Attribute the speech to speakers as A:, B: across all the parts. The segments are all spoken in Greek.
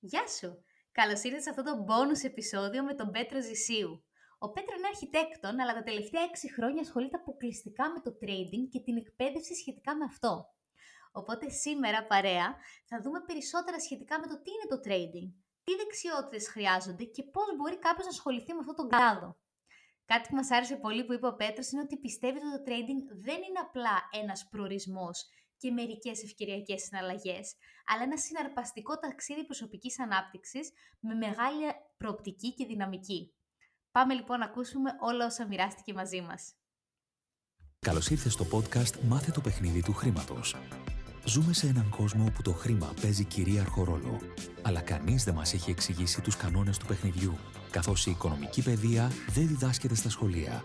A: Γεια σου! Καλώς ήρθατε σε αυτό το bonus επεισόδιο με τον Πέτρο Ζησίου. Ο Πέτρο είναι αρχιτέκτον, αλλά τα τελευταία 6 χρόνια ασχολείται αποκλειστικά με το trading και την εκπαίδευση σχετικά με αυτό. Οπότε σήμερα, παρέα, θα δούμε περισσότερα σχετικά με το τι είναι το trading, τι δεξιότητες χρειάζονται και πώς μπορεί κάποιος να ασχοληθεί με αυτόν τον κλάδο. Κάτι που μας άρεσε πολύ που είπε ο Πέτρος είναι ότι πιστεύει ότι το trading δεν είναι απλά ένας προορισμός και μερικές ευκαιριακές συναλλαγές, αλλά ένα συναρπαστικό ταξίδι προσωπικής ανάπτυξης με μεγάλη προοπτική και δυναμική. Πάμε λοιπόν να ακούσουμε όλα όσα μοιράστηκε μαζί μας.
B: Καλώς ήρθες στο podcast «Μάθε το παιχνίδι του χρήματος». Ζούμε σε έναν κόσμο όπου το χρήμα παίζει κυρίαρχο ρόλο, αλλά κανείς δεν μας έχει εξηγήσει τους κανόνες του παιχνιδιού, καθώς η οικονομική παιδεία δεν διδάσκεται στα σχολεία.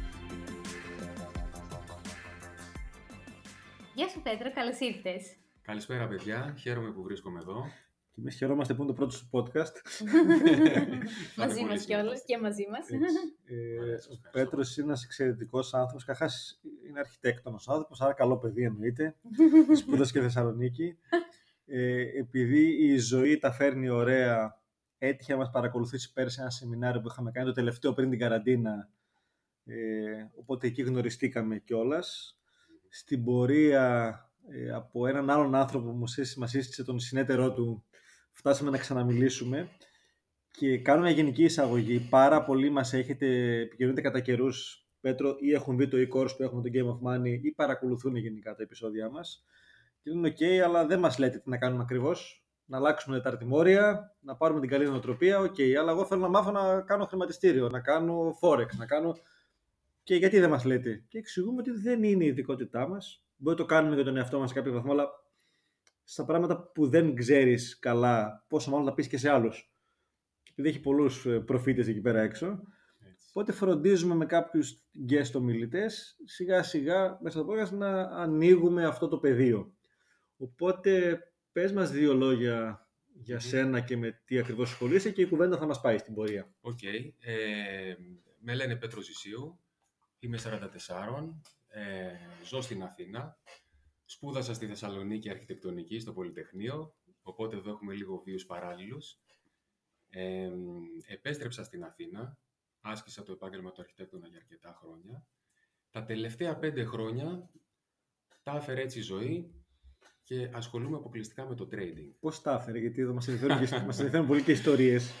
A: Γεια σου Πέτρο, καλώς ήρθες.
C: Καλησπέρα παιδιά, χαίρομαι που βρίσκομαι εδώ.
D: Και εμείς χαιρόμαστε που είναι το πρώτο σου podcast.
A: μαζί
C: πολύ
A: μας κιόλας και μαζί μας.
D: ε, ο Πέτρος είναι ένας εξαιρετικός άνθρωπος. Καταρχάς είναι αρχιτέκτονος άνθρωπος, άρα καλό παιδί εννοείται. Σπούδασε και Θεσσαλονίκη. Ε, επειδή η ζωή τα φέρνει ωραία, έτυχε να μας παρακολουθήσει πέρσι ένα σεμινάριο που είχαμε κάνει το τελευταίο πριν την καραντίνα. Ε, οπότε εκεί γνωριστήκαμε κιόλας. Στην πορεία ε, από έναν άλλον άνθρωπο που μας σύστησε τον συνέτερό του φτάσαμε να ξαναμιλήσουμε και κάνω μια γενική εισαγωγή. Πάρα πολλοί μας έχετε επικοινωνείτε κατά καιρούς, Πέτρο, ή έχουν δει το e-course που έχουμε το Game of Money ή παρακολουθούν γενικά τα επεισόδια μας. Και λένε ok, αλλά δεν μας λέτε τι να κάνουμε ακριβώς. Να αλλάξουμε τα αρτημόρια, να πάρουμε την καλή νοοτροπία, ok, αλλά εγώ θέλω να μάθω να κάνω χρηματιστήριο, να κάνω forex, να κάνω... Και γιατί δεν μας λέτε; Και εξηγούμε ότι δεν είναι η ειδικότητά μας. Μπορεί να το κάνουμε για τον εαυτό μας σε κάποιο βαθμό, αλλά στα πράγματα που δεν ξέρεις καλά, πόσο μάλλον να πεις και σε άλλους. Και επειδή έχει πολλούς προφήτες εκεί πέρα έξω. Έτσι. Οπότε φροντίζουμε με κάποιους guest ομιλητές σιγά σιγά μέσα στο podcast να ανοίγουμε αυτό το πεδίο. Οπότε πες μας δύο λόγια για σένα και με τι ακριβώς ασχολείσαι και η κουβέντα θα μας πάει στην πορεία.
C: OK. Okay. Ε, με λένε Πέτρο Ζησίου, είμαι 44, ε, ζω στην Αθήνα. Σπούδασα στη Θεσσαλονίκη αρχιτεκτονική στο Πολυτεχνείο, οπότε εδώ έχουμε λίγο βίους παράλληλους. Ε, επέστρεψα στην Αθήνα, άσκησα το επάγγελμα του αρχιτέκτονα για αρκετά χρόνια. Τα τελευταία πέντε χρόνια τα έφερε έτσι η ζωή και ασχολούμαι αποκλειστικά με το trading.
D: Πώς τα έφερε, γιατί εδώ μας ενδιαφέρουν, μας ενδιαφέρουν πολύ και ιστορίες.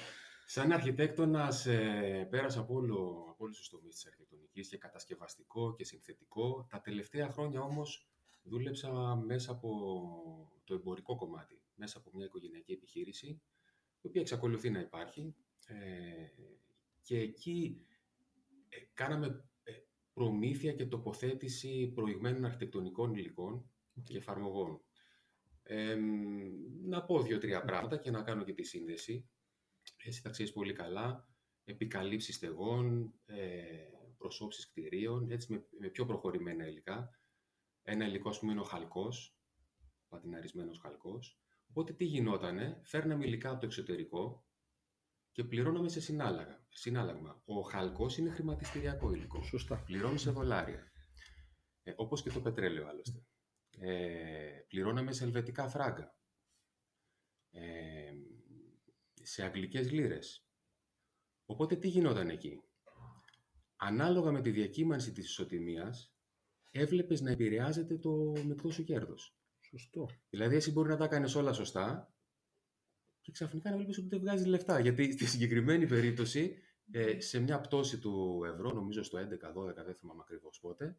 C: Σαν αρχιτέκτονας ε, πέρασα από, όλο, από όλους τους τομείς της αρχιτεκτονικής και κατασκευαστικό και συνθετικό. Τα τελευταία χρόνια όμως δούλεψα μέσα από το εμπορικό κομμάτι, μέσα από μια οικογενειακή επιχείρηση, η οποία εξακολουθεί να υπάρχει. Ε, και εκεί ε, κάναμε ε, προμήθεια και τοποθέτηση προηγμένων αρχιτεκτονικών υλικών και εφαρμογών. να πω δύο-τρία πράγματα και να κάνω και τη σύνδεση. Εσύ θα ξέρεις πολύ καλά. Επικαλύψεις στεγών, ε, προσώψεις κτηρίων, έτσι με, με πιο προχωρημένα υλικά. Ένα υλικό, ας πούμε, είναι ο χαλκός, πατιναρισμένος χαλκός. Οπότε τι γινότανε, φέρναμε υλικά από το εξωτερικό και πληρώναμε σε συνάλλαγμα. συνάλλαγμα. Ο χαλκός είναι χρηματιστηριακό υλικό.
D: Σωστά.
C: Πληρώνει σε δολάρια. Ε, Όπως και το πετρέλαιο άλλωστε. Ε, πληρώναμε σε ελβετικά φράγκα. Ε, σε αγγλικές λίρες. Οπότε τι γινόταν εκεί; Ανάλογα με τη διακύμανση της ισοτιμίας, έβλεπες να επηρεάζεται το μεικτό σου κέρδος.
D: Σωστό.
C: Δηλαδή, εσύ μπορεί να τα κάνεις όλα σωστά και ξαφνικά να βλέπεις ότι δεν βγάζεις λεφτά. Γιατί στη συγκεκριμένη περίπτωση, ε, σε μια πτώση του ευρώ, νομίζω στο 11-12, δεν θυμάμαι ακριβώς πότε,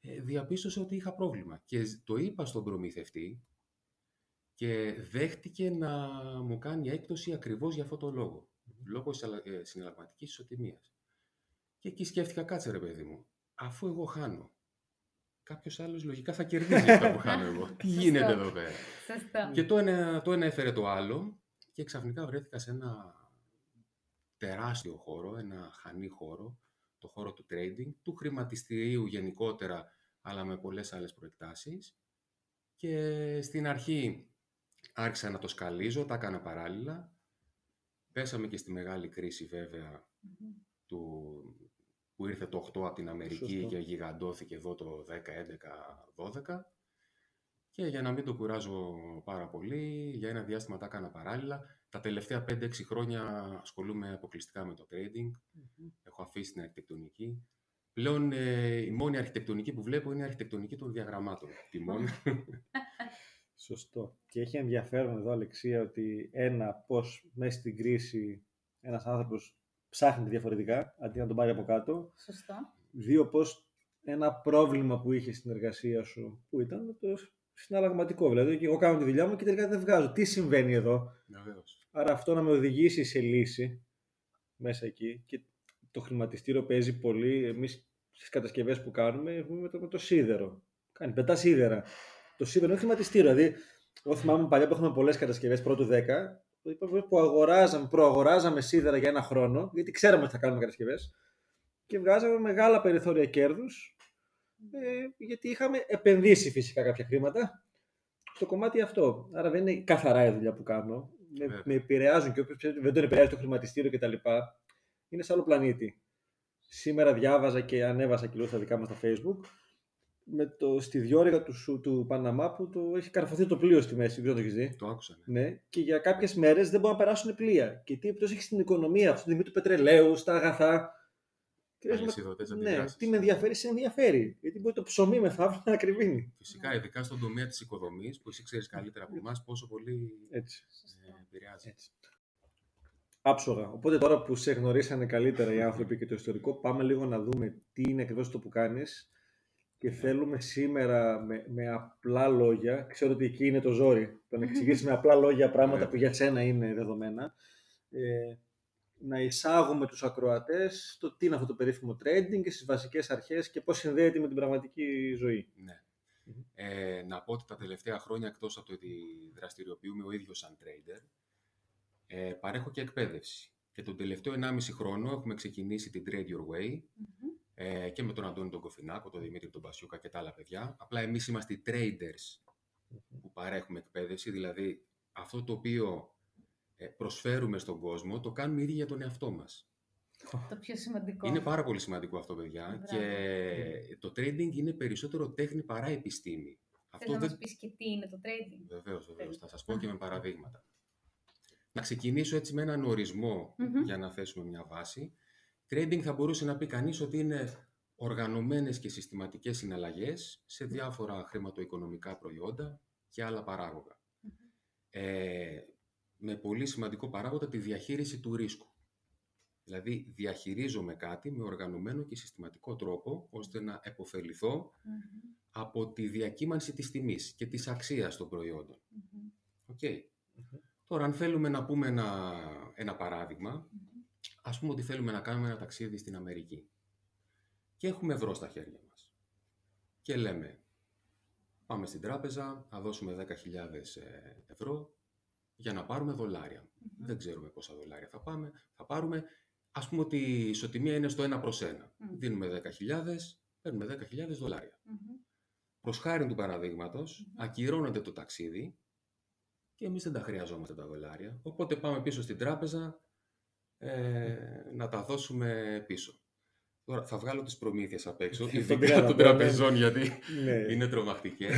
C: ε, διαπίστωσε ότι είχα πρόβλημα. Και το είπα στον προμηθευτή και δέχτηκε να μου κάνει έκπτωση ακριβώς για αυτό το λόγο. Λόγω ε, συναλλαγματικής ισοτιμίας. Και εκεί σκέφτηκα, κάτσε ρε παιδί μου, αφού εγώ χάνω κάποιος άλλος λογικά θα κερδίσει αυτά που χάνω εγώ. Τι γίνεται εδώ πέρα; Και το ένα, το ένα έφερε το άλλο και ξαφνικά βρέθηκα σε ένα τεράστιο χώρο, ένα χανή χώρο, το χώρο του trading, του χρηματιστηρίου γενικότερα, αλλά με πολλές άλλες προεκτάσεις. Και στην αρχή άρχισα να το σκαλίζω, τα έκανα παράλληλα. Πέσαμε και στη μεγάλη κρίση του, που ήρθε το 8 από την Αμερική και γιγαντώθηκε εδώ το 10, 11, 12. Και για να μην το κουράζω πάρα πολύ, για ένα διάστημα τα έκανα παράλληλα. Τα τελευταία 5-6 χρόνια ασχολούμαι αποκλειστικά με το trading. Έχω αφήσει την αρχιτεκτονική. Πλέον ε, η μόνη αρχιτεκτονική που βλέπω είναι η αρχιτεκτονική των διαγραμμάτων τιμών.
D: Σωστό. Και έχει ενδιαφέρον εδώ, Αλεξία, ότι ένα, πώς μέσα στην κρίση ένας άνθρωπος ψάχνει διαφορετικά, αντί να τον πάρει από κάτω.
A: Σωστό.
D: Δύο, πώς ένα πρόβλημα που είχε στην εργασία σου, που ήταν το συναλλαγματικό. Δηλαδή, εγώ κάνω τη δουλειά μου και τελικά δεν βγάζω. Τι συμβαίνει εδώ;
C: Βεβαίως.
D: Άρα αυτό να με οδηγήσει σε λύση μέσα εκεί. Και το χρηματιστήριο παίζει πολύ. Εμείς στις κατασκευές που κάνουμε έχουμε με το, με το σίδερο. Κάνει πετά σίδερα. Το σίδερο είναι χρηματιστήριο. Δηλαδή, εγώ θυμάμαι παλιά που είχαμε πολλές κατασκευές πρώτου 10 που αγοράζαμε, προαγοράζαμε σίδερα για ένα χρόνο, γιατί ξέραμε ότι θα κάνουμε κατασκευές και βγάζαμε μεγάλα περιθώρια κέρδους ε, γιατί είχαμε επενδύσει φυσικά κάποια χρήματα στο κομμάτι αυτό. Άρα δεν είναι καθαρά η δουλειά που κάνω. Με, με επηρεάζουν και όποιος δεν τον επηρεάζει το χρηματιστήριο κτλ. Είναι σε άλλο πλανήτη. Σήμερα διάβαζα και ανέβασα κιλό στα δικά μας στα facebook με το, στη διόρυγα του, του Παναμά που το έχει καρφωθεί το πλοίο στη μέση. Δεν το έχεις δει.
C: Το άκουσα. Ναι.
D: Ναι, και για κάποιες μέρες δεν μπορούν να περάσουν πλοία. Και τι επιπτώσει έχεις στην οικονομία αυτή τη στιγμή του πετρελαίου, στα αγαθά. Και λες,
C: Αλυσιδωτές
D: ναι,
C: αντιδράσεις.
D: τι με ενδιαφέρει, σε ενδιαφέρει. Γιατί μπορεί το ψωμί μεθαύριο να ακριβίνει.
C: Φυσικά, ειδικά στον τομέα της οικοδομής, που εσύ ξέρεις καλύτερα από εμάς πόσο πολύ
D: Έτσι.
C: ε, επηρεάζει.
D: Έτσι. Άψογα. Οπότε τώρα που σε γνωρίσανε καλύτερα οι άνθρωποι και το ιστορικό, πάμε λίγο να δούμε τι είναι ακριβώς το που κάνεις. Και θέλουμε σήμερα με, με απλά λόγια, ξέρω ότι εκεί είναι το ζόρι, το να εξηγήσεις με απλά λόγια πράγματα που για σένα είναι δεδομένα, ε, να εισάγουμε τους ακροατές στο τι είναι αυτό το περίφημο trading και στις βασικές αρχές και πώς συνδέεται με την πραγματική ζωή.
C: Ναι. Ε, να πω ότι τα τελευταία χρόνια, εκτός από το ότι δραστηριοποιούμε ο ίδιος σαν trader, ε, παρέχω και εκπαίδευση. Και τον τελευταίο 1,5 χρόνο έχουμε ξεκινήσει την Trade Your Way ε, και με τον Αντώνη τον Κοφινάκο, τον Δημήτρη τον Πασιούκα και τα άλλα παιδιά. Απλά εμείς είμαστε οι traders που παρέχουμε εκπαίδευση, δηλαδή αυτό το οποίο ε, προσφέρουμε στον κόσμο, το κάνουμε ήδη για τον εαυτό μας.
A: Το πιο σημαντικό.
C: Είναι πάρα πολύ σημαντικό αυτό, παιδιά.
A: Μπράβο.
C: Και το trading είναι περισσότερο τέχνη παρά επιστήμη.
A: Θες
C: Αυτό
A: να
C: δεν...
A: μας πεις και τι είναι το trading.
C: Βεβαίως, βεβαίως. Θα σας πω και με παραδείγματα. Να ξεκινήσω έτσι με έναν ορισμό
A: Μμμ.
C: για να θέσουμε μια βάση. Trading θα μπορούσε να πει κανείς ότι είναι οργανωμένες και συστηματικές συναλλαγές σε διάφορα χρηματοοικονομικά προϊόντα και άλλα παράγωγα. Ε, με πολύ σημαντικό παράγοντα τη διαχείριση του ρίσκου. Δηλαδή διαχειρίζομαι κάτι με οργανωμένο και συστηματικό τρόπο ώστε να επωφεληθώ
A: Μμμ.
C: από τη διακύμανση της τιμής και της αξίας των προϊόντων.
A: Μμμ.
C: Οκ. Τώρα, αν θέλουμε να πούμε ένα, ένα παράδειγμα, ας πούμε ότι θέλουμε να κάνουμε ένα ταξίδι στην Αμερική και έχουμε ευρώ στα χέρια μας και λέμε πάμε στην τράπεζα, θα δώσουμε 10.000 ε, ευρώ για να πάρουμε δολάρια. Δεν ξέρουμε πόσα δολάρια θα, πάμε, θα πάρουμε. Ας πούμε ότι η ισοτιμία είναι στο 1 προς 1.
A: Μμ.
C: Δίνουμε 10.000, παίρνουμε 10.000 δολάρια.
A: Μμμ.
C: Προς χάρη του παραδείγματος, ακυρώνεται το ταξίδι και εμείς δεν τα χρειαζόμαστε τα δολάρια. Οπότε πάμε πίσω στην τράπεζα ε, να τα δώσουμε πίσω. Τώρα θα βγάλω τις προμήθειες απ' έξω,
D: Στον
C: ειδικά
D: πειράδο,
C: των
D: ναι.
C: τραπεζών, γιατί
D: Ναι.
C: είναι τρομακτικές.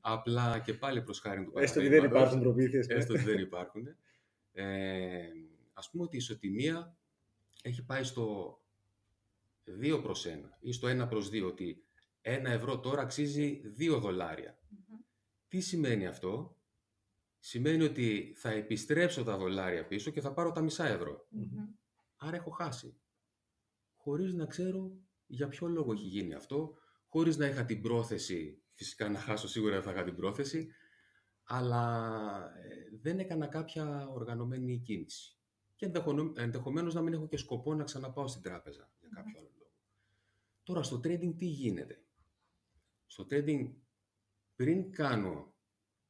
C: Απλά και πάλι προς χάρη του
D: Έστω ότι δεν
C: παραδείγματος,
D: υπάρχουν προμήθειες.
C: Έστω ότι δεν υπάρχουν. Ε, ας πούμε ότι η ισοτιμία έχει πάει στο 2 προς 1 ή στο 1 προς 2, ότι 1 ευρώ τώρα αξίζει 2 δολάρια.
A: Μμμ.
C: Τι σημαίνει αυτό; Σημαίνει ότι θα επιστρέψω τα δολάρια πίσω και θα πάρω τα μισά ευρώ.
A: Μμμ.
C: Άρα έχω χάσει. Χωρίς να ξέρω για ποιο λόγο έχει γίνει αυτό, χωρίς να είχα την πρόθεση, φυσικά να χάσω σίγουρα δεν θα είχα την πρόθεση, αλλά ε, δεν έκανα κάποια οργανωμένη κίνηση. Και ενδεχονο- ενδεχομένως να μην έχω και σκοπό να ξαναπάω στην τράπεζα για κάποιο άλλο λόγο. Τώρα στο trading τι γίνεται; Στο trading πριν κάνω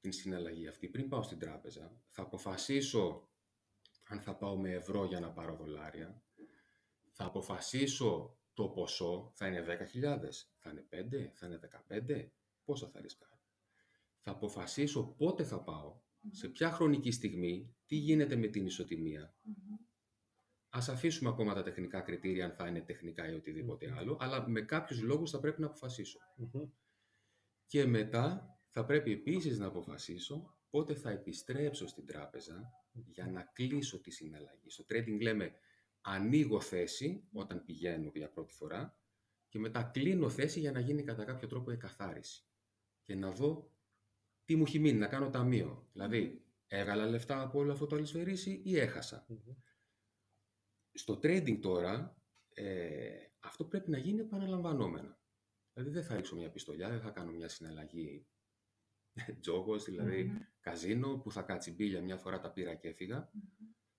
C: την συναλλαγή αυτή, πριν πάω στην τράπεζα, θα αποφασίσω αν θα πάω με ευρώ για να πάρω δολάρια, θα αποφασίσω το ποσό, θα είναι 10.000, θα είναι 5, θα είναι 15, πόσα θα ρισκάρω. Θα αποφασίσω πότε θα πάω, σε ποια χρονική στιγμή, τι γίνεται με την ισοτιμία. Ας αφήσουμε ακόμα τα τεχνικά κριτήρια, αν θα είναι τεχνικά ή οτιδήποτε άλλο, αλλά με κάποιους λόγους θα πρέπει να αποφασίσω.
D: Μμμ.
C: Και μετά θα πρέπει επίσης να αποφασίσω πότε θα επιστρέψω στην τράπεζα για να κλείσω τη συναλλαγή. Στο trading λέμε ανοίγω θέση όταν πηγαίνω για πρώτη φορά και μετά κλείνω θέση για να γίνει κατά κάποιο τρόπο εκαθάριση και να δω τι μου έχει μείνει, να κάνω ταμείο. Δηλαδή, έβγαλα λεφτά από όλο αυτό το αλυσφαιρίσι ή έχασα.
D: Μμμ.
C: Στο trading τώρα, ε, αυτό πρέπει να γίνει επαναλαμβανόμενα. Δηλαδή δεν θα ρίξω μια πιστολιά, δεν θα κάνω μια συναλλαγή τζόγος, δηλαδή
A: Μμμ.
C: καζίνο που θα κάτσει μπίλια μια φορά τα πήρα και έφυγα.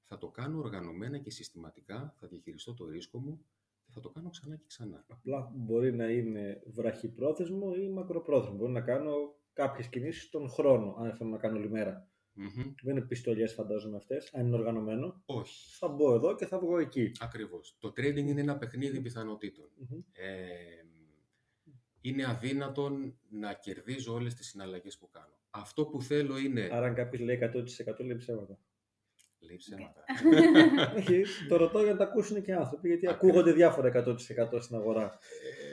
C: Θα το κάνω οργανωμένα και συστηματικά, θα διαχειριστώ το ρίσκο μου και θα το κάνω ξανά και ξανά.
D: Απλά μπορεί να είναι βραχυπρόθεσμο ή μακροπρόθεσμο. Μπορεί να κάνω κάποιες κινήσεις τον χρόνο, αν θέλω να κάνω όλη μέρα.
C: Μμμ.
D: Δεν είναι πιστολιές, φαντάζομαι αυτές. Αν είναι οργανωμένο,
C: Όχι,
D: θα μπω εδώ και θα βγω εκεί.
C: ακριβώς. Το trading είναι ένα παιχνίδι πιθανότητων.
D: Μμμ.
C: Ε, είναι αδύνατον να κερδίζω όλες τις συναλλαγές που κάνω. Αυτό που θέλω είναι...
D: Άρα, αν κάποιος λέει 100% λέει ψέματα.
C: Λέει ψέματα.
D: Όχι, το ρωτώ για να τα ακούσουν και οι άνθρωποι, γιατί ακούγονται διάφορα 100% στην αγορά.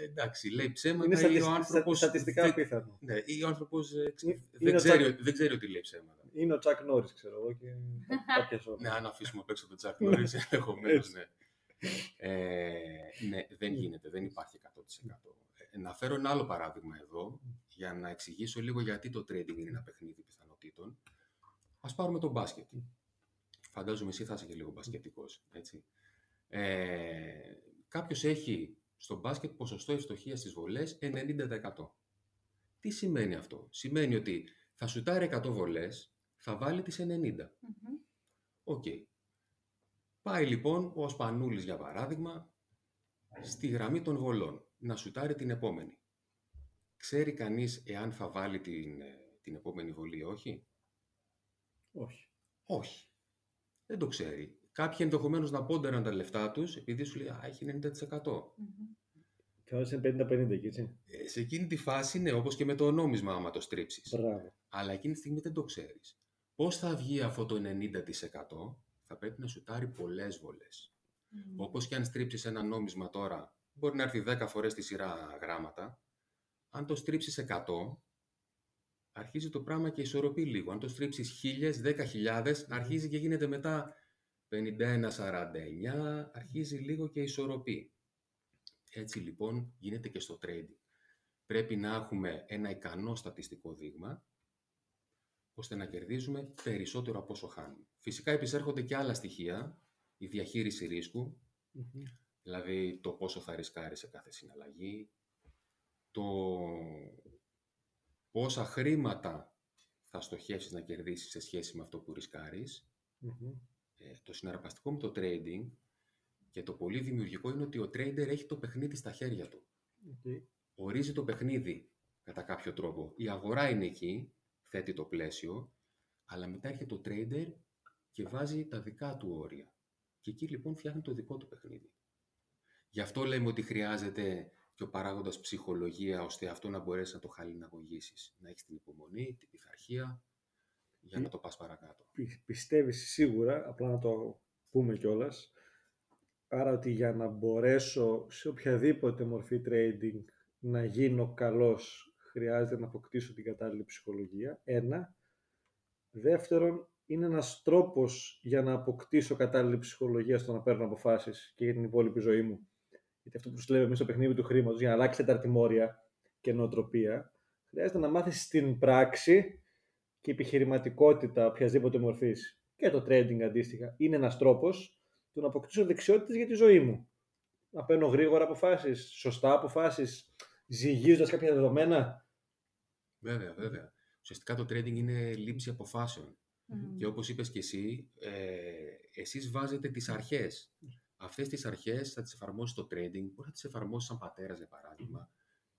C: Ε, εντάξει, λέει ψέματα
D: Είναι
C: ή
D: στατισ-
C: ο άνθρωπος...
D: στατιστικά
C: δεν-
D: απίθανο.
C: Ναι, ή ο άνθρωπος ε, ξε-
D: Είναι
C: δεν,
D: ο
C: ξέρει,
D: Τσακ-
C: δεν ξέρει ότι λέει ψέματα.
D: Είναι ο Τσακ Νόρις, ξέρω εγώ, και κάποια σώμα.
C: Ναι, αν αφήσουμε απ' έξω τον Τζακ Νόρις, ενδεχομένως, ναι. Ε, ναι, δεν γίνεται, δεν υπάρχει 100%. Ε, να φέρω ένα άλλο παράδειγμα εδώ, για να εξηγήσω λίγο γιατί το trading είναι ένα παιχνίδι πιθανότητων. Ας πάρουμε το μπάσκετ. Φαντάζομαι εσύ θα είσαι και λίγο μπασκετικός, έτσι. Ε, κάποιος έχει στο μπάσκετ ποσοστό ευστοχίας στις βολές 90%. Τι σημαίνει αυτό; Σημαίνει ότι θα σουτάρει 100 βολές, θα βάλει τις 90.
A: Μμμ.
C: Οκ. Πάει λοιπόν ο Σπανούλης για παράδειγμα στη γραμμή των βολών να σουτάρει την επόμενη. Ξέρει κανείς εάν θα βάλει την, ε, την επόμενη βολή ή όχι;
D: Όχι.
C: Όχι. Δεν το ξέρει. Κάποιοι ενδεχομένως να πόντεραν τα λεφτά τους επειδή σου λέει «Α, έχει 90%».
A: Μμμ.
D: Και όλες είναι 50-50 εκεί, έτσι.
C: Ε, σε εκείνη τη φάση είναι όπως και με το νόμισμα άμα το στρίψεις.
D: Μπράβο.
C: Αλλά εκείνη τη στιγμή δεν το ξέρεις. Πώς θα βγει αυτό το 90% θα πρέπει να σουτάρει πολλές βολές.
A: Μμμ.
C: Όπως και αν στρίψεις ένα νόμισμα τώρα, μπορεί να έρθει 10 φορές τη σειρά γράμματα. Αν το στρίψεις 100, αρχίζει το πράγμα και ισορροπεί λίγο. Αν το στρίψεις 1000, 10.000, αρχίζει και γίνεται μετά 51-49, αρχίζει λίγο και ισορροπεί. Έτσι λοιπόν γίνεται και στο trading. Πρέπει να έχουμε ένα ικανό στατιστικό δείγμα, ώστε να κερδίζουμε περισσότερο από όσο χάνουμε. Φυσικά επισέρχονται και άλλα στοιχεία, η διαχείριση ρίσκου,
D: Μμμ.
C: Δηλαδή το πόσο θα ρισκάρεις σε κάθε συναλλαγή, το πόσα χρήματα θα στοχεύσεις να κερδίσεις σε σχέση με αυτό που ρισκάρεις.
D: Μμμ.
C: Ε, το συναρπαστικό με το trading και το πολύ δημιουργικό είναι ότι ο trader έχει το παιχνίδι στα χέρια του.
D: Οκ.
C: Ορίζει το παιχνίδι κατά κάποιο τρόπο. Η αγορά είναι εκεί, θέτει το πλαίσιο, αλλά μετά έρχεται το trader και βάζει τα δικά του όρια. Και εκεί λοιπόν φτιάχνει το δικό του παιχνίδι. Γι' αυτό λέμε ότι χρειάζεται και ο παράγοντας ψυχολογία, ώστε αυτό να μπορέσεις να το χαλιναγωγήσεις. Να έχεις την υπομονή, την πειθαρχία, για να το πας παρακάτω.
D: Πι- πιστεύεις σίγουρα, απλά να το πούμε κιόλας. Άρα ότι για να μπορέσω σε οποιαδήποτε μορφή trading να γίνω καλός χρειάζεται να αποκτήσω την κατάλληλη ψυχολογία. Ένα. Δεύτερον, είναι ένας τρόπος για να αποκτήσω κατάλληλη ψυχολογία στο να παίρνω αποφάσεις και για την υπόλοιπη ζωή μου. Γιατί αυτό που σου λέμε εμείς στο παιχνίδι τους χρήματος, για να αλλάξει τα αρτημόρια και νοοτροπία, χρειάζεται να μάθεις στην πράξη και επιχειρηματικότητα οποιασδήποτε μορφής και το trading αντίστοιχα είναι ένας τρόπος του να αποκτήσω δεξιότητες για τη ζωή μου. Να παίρνω γρήγορα αποφάσεις, σωστά αποφάσεις, ζυγίζοντας κάποια δεδομένα.
C: Βέβαια, βέβαια. Ουσιαστικά το trading είναι λήψη αποφάσεων.
A: Μμμ.
C: Και όπως είπες και εσύ, ε, εσείς βάζετε τις αρχές. Αυτές τις αρχές θα τις εφαρμόσεις στο trading, μπορεί να τις εφαρμόσεις σαν πατέρας για παράδειγμα.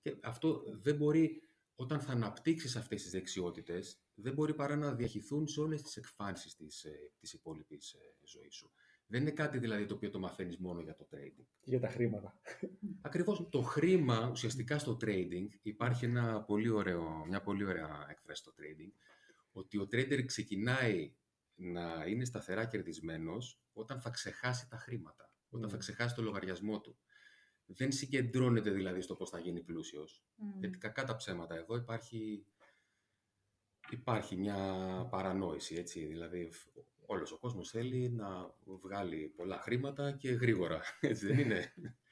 C: Και αυτό δεν μπορεί, όταν θα αναπτύξεις αυτές τις δεξιότητες, δεν μπορεί παρά να διαχυθούν σε όλες τις εκφάνσεις της, ε, της υπόλοιπης ε, ζωής σου. Δεν είναι κάτι δηλαδή το οποίο το μαθαίνεις μόνο για το trading.
D: Για τα χρήματα.
C: Ακριβώς το χρήμα ουσιαστικά στο trading υπάρχει ένα πολύ ωραίο, μια πολύ ωραία έκφραση στο trading ότι ο trader ξεκινάει να είναι σταθερά κερδισμένος όταν θα ξεχάσει τα χρήματα, όταν θα
D: Mm.
C: ξεχάσει το λογαριασμό του. Δεν συγκεντρώνεται δηλαδή στο πώς θα γίνει πλούσιος.
A: Μμμ.
C: Γιατί κακά τα ψέματα εδώ υπάρχει, υπάρχει μια παρανόηση, έτσι. Δηλαδή φ- όλος ο κόσμος θέλει να βγάλει πολλά χρήματα και γρήγορα, έτσι δεν είναι;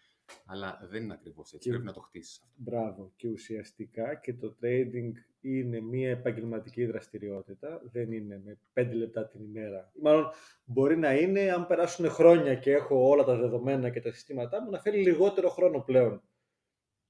C: Αλλά δεν είναι ακριβώς έτσι,
D: Και-
C: πρέπει να το χτίσεις αυτό.
D: Μπράβο. Και ουσιαστικά και το trading είναι μια επαγγελματική δραστηριότητα. Δεν είναι με πέντε λεπτά την ημέρα. Μάλλον μπορεί να είναι αν περάσουν χρόνια και έχω όλα τα δεδομένα και τα συστήματά μου να θέλει λιγότερο χρόνο πλέον.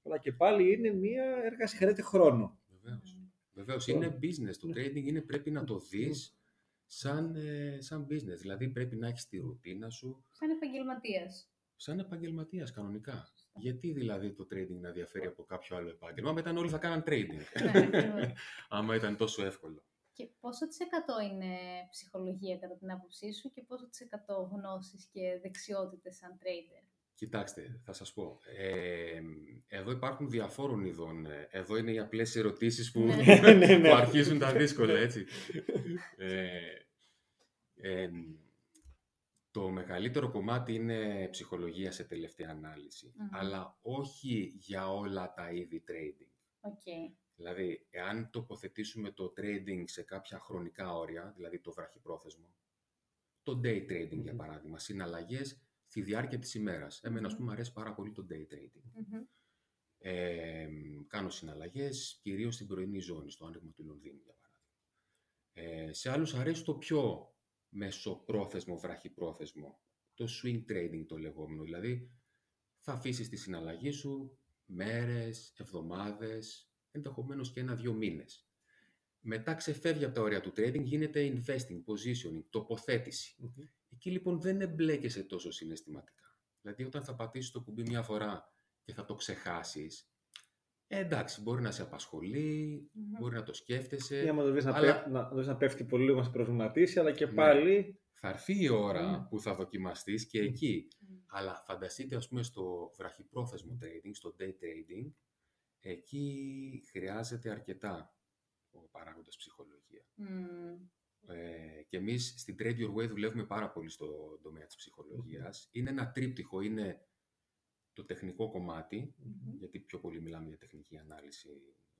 D: Αλλά και πάλι είναι μια έργαση χρειάζεται χρόνο.
C: Βεβαίως. Βεβαίως,
D: Λοιπόν,
C: είναι business. Το
D: ναι.
C: trading είναι πρέπει να το δεις σαν, ε, σαν business. Δηλαδή πρέπει να έχεις τη ρουτίνα σου,
A: Σαν επαγγελματίας.
C: Σαν επαγγελματίας κανονικά. Γιατί δηλαδή το trading να διαφέρει από κάποιο άλλο επάγγελμα, μετά όλοι θα κάναν trading.
A: Ναι, ακριβώς.
C: Άμα ήταν τόσο εύκολο.
A: Και πόσο της εκατό είναι ψυχολογία κατά την άποψή σου και πόσο της εκατό γνώσεις και δεξιότητες σαν trader;
C: Κοιτάξτε, θα σας πω. Ε, εδώ υπάρχουν διαφόρων ειδών. ε, Εδώ είναι οι απλές ερωτήσεις που,
A: Ναι.
D: Ναι, ναι.
C: που αρχίζουν τα δύσκολα, έτσι. Ε, ε, το μεγαλύτερο κομμάτι είναι ψυχολογία σε τελευταία ανάλυση,
A: Μμμ.
C: αλλά όχι για όλα τα είδη trading.
A: OK.
C: Δηλαδή, εάν τοποθετήσουμε το trading σε κάποια χρονικά όρια, δηλαδή το βραχυπρόθεσμο, το day trading για
D: Μμμ.
C: παράδειγμα, συναλλαγές στη διάρκεια της ημέρας. Εμένα, ας
A: Μμμ.
C: πούμε, αρέσει πάρα πολύ το day trading.
A: Μμμ.
C: Ε, κάνω συναλλαγές κυρίως στην πρωινή ζώνη, στο άνοιγμα του Λονδίνου, για παράδειγμα. Ε, σε άλλους αρέσει το πιο μεσοπρόθεσμο, βραχυπρόθεσμο, το swing trading το λεγόμενο. Δηλαδή, θα αφήσεις τη συναλλαγή σου μέρες, εβδομάδες, ενδεχομένως και ένα-δύο μήνες. Μετά ξεφεύγει από τα όρια του trading, γίνεται investing, positioning, τοποθέτηση.
D: Μμμ.
C: Εκεί λοιπόν δεν εμπλέκεσαι τόσο συναισθηματικά. Δηλαδή όταν θα πατήσεις το κουμπί μια φορά και θα το ξεχάσεις, ε, εντάξει, μπορεί να σε απασχολεί,
A: Μμμ.
C: μπορεί να το σκέφτεσαι.
D: Ή άμα το δεις να,
C: Αλλά-
D: πέφτει, να, το δεις να πέφτει πολύ λίγο να σε προβληματίσει, αλλά και
C: Ναι.
D: πάλι
C: Θα έρθει η ώρα
D: Μμ.
C: που θα δοκιμαστείς και εκεί.
A: Μμ.
C: Αλλά φανταστείτε ας πούμε στο βραχυπρόθεσμο trading, στο day trading, εκεί χρειάζεται αρκετά ο παράγοντας ψυχολογίας.
A: Μμ.
C: Ε, και εμείς στην Trade Your Way δουλεύουμε πάρα πολύ στο τομέα της ψυχολογίας. Είναι ένα τρίπτυχο, είναι το τεχνικό κομμάτι,
A: Μμμ.
C: γιατί πιο πολύ μιλάμε για τεχνική ανάλυση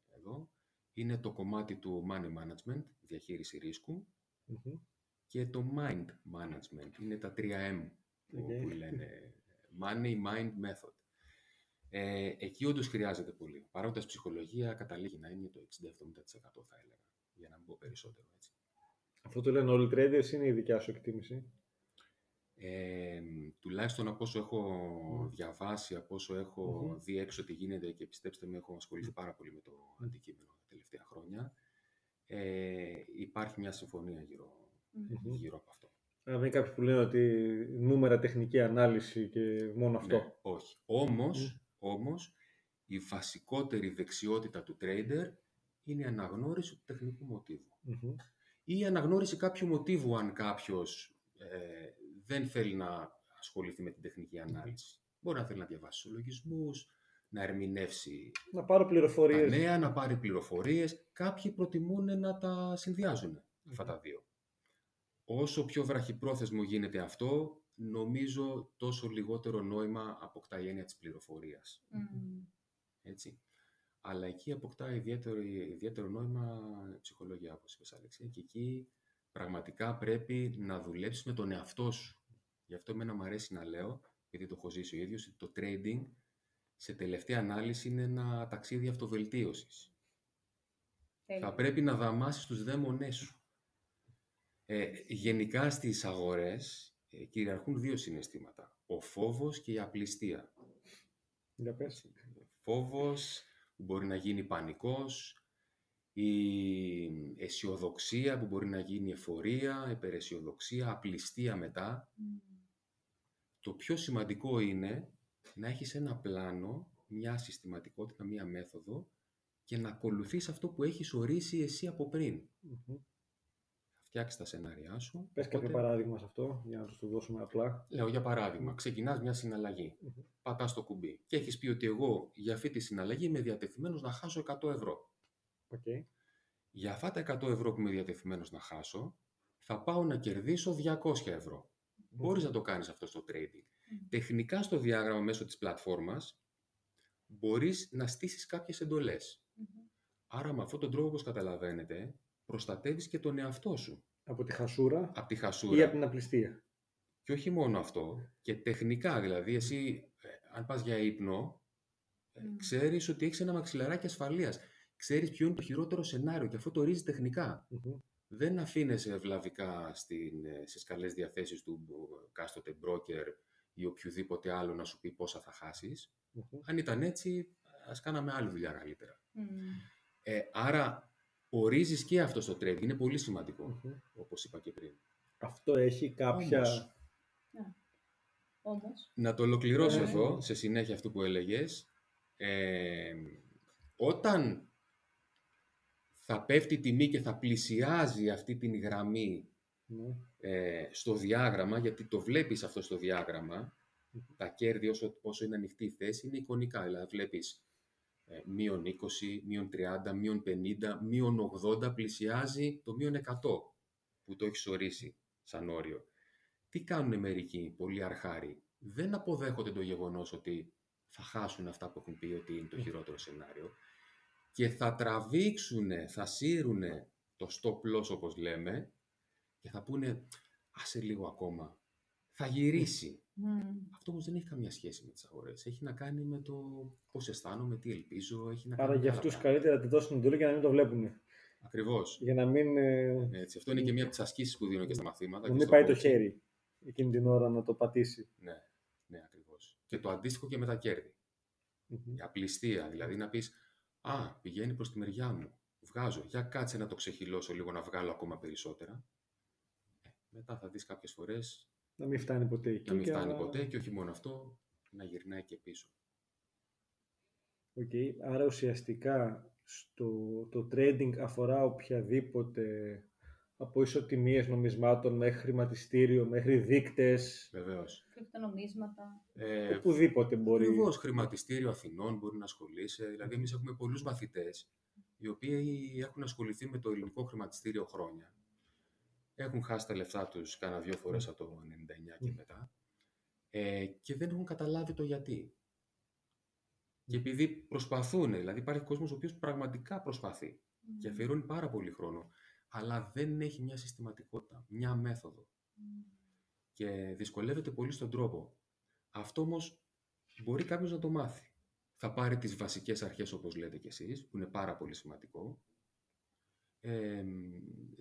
C: εδώ. Είναι το κομμάτι του money management, διαχείριση ρίσκου,
D: Μμμ.
C: και το mind management. Είναι τα 3M που,
D: Οκ.
C: που λένε money, mind, method. Ε, εκεί όντως χρειάζεται πολύ. Παράγοντας ψυχολογία καταλήγει να είναι το 60-70% θα έλεγα, για να μην πω περισσότερο έτσι.
D: Αυτό το λένε όλοι οι traders, είναι η δικιά σου εκτίμηση;
C: Ε, τουλάχιστον από όσο έχω
D: Μμμ.
C: διαβάσει, από όσο έχω
D: Μμμ.
C: δει έξω τι γίνεται και πιστέψτε με, έχω ασχοληθεί πάρα πολύ με το αντικείμενο τα τελευταία χρόνια. Ε, υπάρχει μια συμφωνία γύρω,
A: Μμμ.
D: Μμμ.
C: γύρω από αυτό.
D: Αν είναι κάποιοι που λένε ότι νούμερα, τεχνική ανάλυση και μόνο αυτό.
C: Ναι, όχι. Όμως, όμως, η βασικότερη δεξιότητα του trader είναι η αναγνώριση του τεχνικού μοτίβου.
D: Μμμ.
C: Ή η αναγνώριση κάποιου μοτίβου αν κάποιος ε, δεν θέλει να ασχοληθεί με την τεχνική ανάλυση. Μπορεί να θέλει να διαβάσει συλλογισμούς, να ερμηνεύσει
D: Να πάρω
C: τα
D: πληροφορίες.
C: νέα, να πάρει πληροφορίες. Κάποιοι προτιμούν να τα συνδυάζουν αυτά τα δύο. Όσο πιο βραχυπρόθεσμο γίνεται αυτό, νομίζω τόσο λιγότερο νόημα αποκτά η έννοια της πληροφορίας.
A: Μμμ.
C: Έτσι. Αλλά εκεί αποκτά ιδιαίτερο, ιδιαίτερο νόημα η ψυχολογία, όπως είπες Αλεξία, και εκεί πραγματικά πρέπει να δουλέψεις με τον εαυτό σου. Γι' αυτό εμένα μου αρέσει να λέω, γιατί το έχω ζήσει ο ίδιος, ότι το trading σε τελευταία ανάλυση είναι ένα ταξίδι αυτοβελτίωσης.
A: Τέλεια.
C: Θα πρέπει να δαμάσεις τους δαίμονές σου. Ε, γενικά στις αγορές ε, κυριαρχούν δύο συναισθήματα. Ο φόβος και η απληστία.
D: Για πες.
C: Φόβος που μπορεί να γίνει πανικός, η αισιοδοξία που μπορεί να γίνει εφορία, υπεραισιοδοξία, απληστία μετά.
A: Μμμ.
C: Το πιο σημαντικό είναι να έχεις ένα πλάνο, μια συστηματικότητα, μια μέθοδο και να ακολουθείς αυτό που έχεις ορίσει εσύ από πριν.
D: Μμμ.
C: Φτιάξεις τα σενάριά σου.
D: Πες κάποιο
C: οπότε-
D: παράδειγμα σε αυτό, για να τους το δώσουμε απλά.
C: Λέω για παράδειγμα, ξεκινάς μια συναλλαγή,
D: Μμμ.
C: πατάς το κουμπί και έχεις πει ότι εγώ για αυτή τη συναλλαγή είμαι διατεθειμένος να χάσω 100 ευρώ.
D: Οκ.
C: Για αυτά τα 100 ευρώ που είμαι διατεθειμένος να χάσω, θα πάω να κερδίσω 200 ευρώ. Μπορείς να το κάνεις αυτό στο trading.
A: Μμμ.
C: Τεχνικά στο διάγραμμα μέσω της πλατφόρμας μπορείς να στήσεις κάποιες εντολές.
A: Μμμ.
C: Άρα με αυτόν τον τρόπο, όπως καταλαβαίνετε, προστατεύεις και τον εαυτό σου
D: Από τη χασούρα
C: από τη
D: ή
C: χασούρα.
D: από την απληστία.
C: Και όχι μόνο αυτό, και τεχνικά δηλαδή, εσύ ε, αν πας για ύπνο, ε,
A: Μμ.
C: ξέρεις ότι έχεις ένα μαξιλαράκι ασφαλείας. Ξέρεις ποιο είναι το χειρότερο σενάριο και αυτό το ορίζει τεχνικά.
D: Μμμ.
C: Δεν αφήνεσαι ευλαβικά στην, ε, στις καλές διαθέσεις του ε, κάστοτε broker ή οποιοδήποτε άλλο να σου πει πόσα θα χάσεις.
D: Μμμ.
C: Αν ήταν έτσι, ας κάναμε άλλη δουλειά καλύτερα.
A: Μμμ.
C: Ε, άρα, ορίζεις και αυτό στο trading. Είναι πολύ σημαντικό,
D: Μμμ.
C: όπως είπα και πριν.
D: Αυτό έχει κάποια...
C: Όμως,
A: Όμως.
C: Να το ολοκληρώσω
A: Ε.
C: εδώ, σε συνέχεια αυτού που έλεγες. Ε, όταν θα πέφτει η τιμή και θα πλησιάζει αυτή την γραμμή
D: Ναι.
C: ε, στο διάγραμμα, γιατί το βλέπεις αυτό στο διάγραμμα,
D: Μμμ.
C: τα κέρδη όσο, όσο είναι ανοιχτή η θέση είναι εικονικά. Δηλαδή βλέπεις ε, μείον 20, μείον 30, μείον 50, μείον 80, πλησιάζει το μείον 100 που το έχεις ορίσει σαν όριο. Τι κάνουν μερικοί, πολλοί αρχάροι. Δεν αποδέχονται το γεγονός ότι θα χάσουν αυτά που έχουν πει ότι είναι το χειρότερο σενάριο και θα τραβήξουν, θα σύρουν το stop loss όπως λέμε και θα πούνε άσε λίγο ακόμα, θα γυρίσει.
A: Μμμ.
C: Αυτό όμως δεν έχει καμία σχέση με τις αγορές. Έχει να κάνει με το πώς αισθάνομαι, τι ελπίζω, έχει να κάνει
D: Άρα
C: με
D: για
C: άλλα
D: αυτούς
C: πράγματα.
D: καλύτερα να τη δώσουν εντολή για να μην το βλέπουν.
C: Ακριβώς.
D: Για να μην, ε,
C: Έτσι, αυτό είναι και μία από τις ασκήσεις που δίνω και στα μαθήματα.
D: να
C: και
D: μην
C: στο
D: πάει το
C: coaching.
D: χέρι εκείνη την ώρα να το πατήσει.
C: Ναι, ναι, ακριβώς. Και το αντίστοιχο και με τα κέρδη.
D: Μμμ.
C: Η απληστία, δηλαδή να πεις «Α, πηγαίνει προς τη μεριά μου, βγάζω, για κάτσε να το ξεχυλώσω λίγο, να βγάλω ακόμα περισσότερα». Ε, μετά θα δεις κάποιες φορές
D: Να μην φτάνει ποτέ εκεί.
C: να μην
D: και
C: φτάνει
D: να-
C: ποτέ και όχι μόνο αυτό, να γυρνάει και πίσω.
D: Οκ, Άρα ουσιαστικά στο, το trading αφορά οποιαδήποτε από ισοτιμίες νομισμάτων μέχρι χρηματιστήριο, μέχρι δείκτες,
C: Βεβαίως.
A: Κρυπτονομίσματα.
C: Ε,
D: οπουδήποτε μπορεί.
C: Ακριβώς χρηματιστήριο Αθηνών μπορεί να ασχολείσαι. Δηλαδή, εμείς έχουμε πολλούς μαθητές οι οποίοι έχουν ασχοληθεί με το ελληνικό χρηματιστήριο χρόνια. Έχουν χάσει τα λεφτά τους κάνα δύο φορές από το 99 και
D: Μμ.
C: μετά. Ε, και δεν έχουν καταλάβει το γιατί. Και επειδή προσπαθούν, δηλαδή υπάρχει κόσμος ο οποίος πραγματικά προσπαθεί και αφιερώνει πάρα πολύ χρόνο, αλλά δεν έχει μια συστηματικότητα, μια μέθοδο
A: Μμμ.
C: και δυσκολεύεται πολύ στον τρόπο. Αυτό όμως μπορεί κάποιος να το μάθει. Θα πάρει τις βασικές αρχές όπως λέτε κι εσείς, που είναι πάρα πολύ σημαντικό. Ε,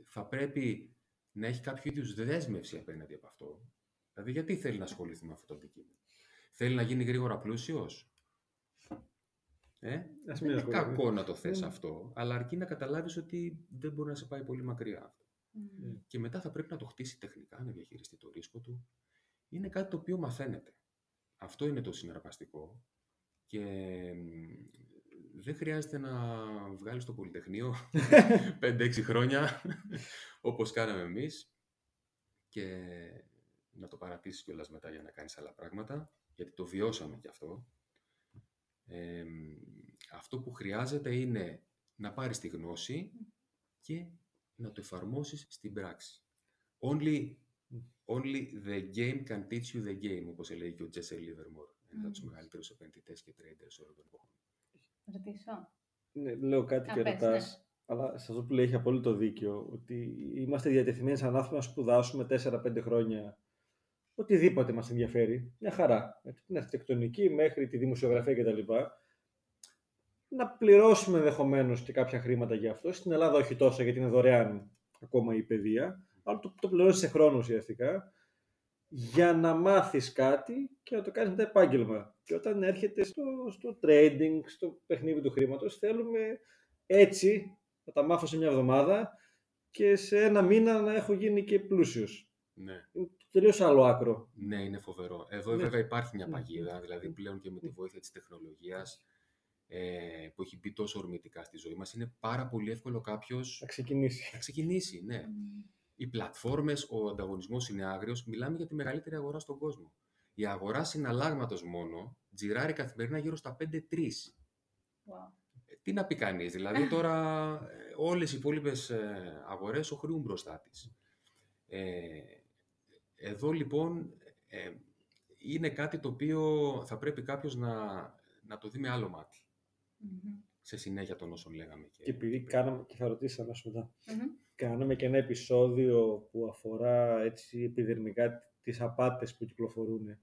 C: θα πρέπει να έχει κάποιο είδους δέσμευση απέναντι από αυτό. Δηλαδή γιατί θέλει να ασχοληθεί με αυτό το αντικείμενο; Θέλει να γίνει γρήγορα πλούσιος; Ε,
D: Ας
C: δεν
D: μην
C: είναι
D: ασχοληθεί.
C: κακό να το θες
D: Mm.
C: αυτό, αλλά αρκεί να καταλάβεις ότι δεν μπορεί να σε πάει πολύ μακριά αυτό.
A: Μμμ.
C: Και μετά θα πρέπει να το χτίσει τεχνικά, να διαχειριστεί το ρίσκο του. Είναι κάτι το οποίο μαθαίνεται. Αυτό είναι το συναρπαστικό. Και μ, δεν χρειάζεται να βγάλεις το Πολυτεχνείο 5-6 χρόνια, όπως κάναμε εμείς, και να το παρατήσεις κιόλας μετά για να κάνεις άλλα πράγματα, γιατί το βιώσαμε κι αυτό. Ε, μ, αυτό που χρειάζεται είναι να πάρεις τη γνώση και να το εφαρμόσεις στην πράξη. Only, only the game can teach you the game, όπως έλεγε και ο Jesse Livermore, ένας από τους
A: Μμμ.
C: μεγαλύτερους επενδυτές και traders όλων των εποχών.
A: Ρωτήσω.
D: Ναι, λέω κάτι
A: Α,
D: και
A: πες,
D: ρωτάς,
A: ναι.
D: αλλά σε αυτό που λέει έχει απόλυτο δίκιο, ότι είμαστε διατεθειμένοι σαν άνθρωποι να σπουδάσουμε 4-5 χρόνια οτιδήποτε μας ενδιαφέρει, μια χαρά, από την αρχιτεκτονική μέχρι τη δημοσιογραφία κτλ. Να πληρώσουμε ενδεχομένως και κάποια χρήματα για αυτό. Στην Ελλάδα όχι τόσο γιατί είναι δωρεάν ακόμα η παιδεία, αλλά το, το πληρώνεις σε χρόνο ουσιαστικά για να μάθεις κάτι και να το κάνεις μετά επάγγελμα. Και όταν έρχεται στο, στο trading, στο παιχνίδι του χρήματος, θέλουμε έτσι να τα μάθω σε μια εβδομάδα και σε ένα μήνα να έχω γίνει και πλούσιος.
C: Ναι.
D: Είναι τελείως άλλο άκρο.
C: Ναι, είναι φοβερό. Εδώ
D: Ναι.
C: βέβαια υπάρχει μια
D: Ναι.
C: παγίδα, δηλαδή πλέον και με τη βοήθεια της τεχνολογίας ε, που έχει μπει τόσο ορμητικά στη ζωή μας, είναι πάρα πολύ εύκολο κάποιος
D: Να ξεκινήσει.
C: να ξεκινήσει. Ναι. Οι πλατφόρμες, ο ανταγωνισμός είναι άγριος. Μιλάμε για τη μεγαλύτερη αγορά στον κόσμο. Η αγορά συναλλάγματος μόνο τζιράρει καθημερινά γύρω στα 5-3.
A: Wow.
C: Ε, Τι να πει κανείς, δηλαδή τώρα ε, όλες οι υπόλοιπες ε, αγορές οχρεούν μπροστά της. Ε, εδώ λοιπόν ε, είναι κάτι το οποίο θα πρέπει κάποιος να, να το δει με άλλο μάτι,
A: Μμμ.
C: σε συνέχεια των όσων λέγαμε.
D: Και επειδή κάναμε, και θα ρωτήσω αμέσως μετά,
A: Μμμ.
D: κάναμε και ένα επεισόδιο που αφορά έτσι επιδερμικά τις απάτες που κυκλοφορούν.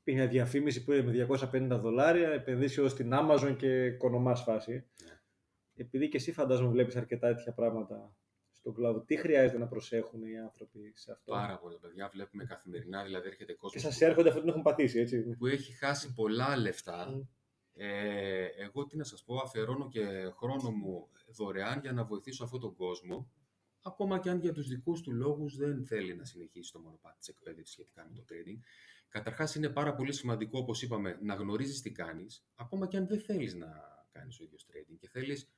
D: Υπήρχε μια διαφήμιση που είναι με 250 δολάρια, επενδύσεω στην Amazon και κονομάς φάση.
C: Ναι.
D: Επειδή και εσύ φαντάζομαι βλέπεις αρκετά τέτοια πράγματα στον κλάδο, τι χρειάζεται να προσέχουν οι άνθρωποι σε αυτό;
C: Πάρα πολλά παιδιά βλέπουμε καθημερινά, δηλαδή έρχεται
D: Και
C: κόσμος
D: σας
C: που-
D: έρχονται αυτό που την έχουν πατήσει, έτσι.
C: που έχει χάσει πολλά λεφτά.
D: Μμ.
C: Ε, εγώ τι να σας πω, αφιερώνω και χρόνο μου δωρεάν για να βοηθήσω αυτόν τον κόσμο, ακόμα και αν για τους δικούς του λόγους δεν θέλει να συνεχίσει το μονοπάτι της εκπαίδευσης σχετικά με το trading. Καταρχάς είναι πάρα πολύ σημαντικό, όπως είπαμε, να γνωρίζεις τι κάνεις, ακόμα και αν δεν θέλεις να κάνεις ο ίδιος trading και θέλεις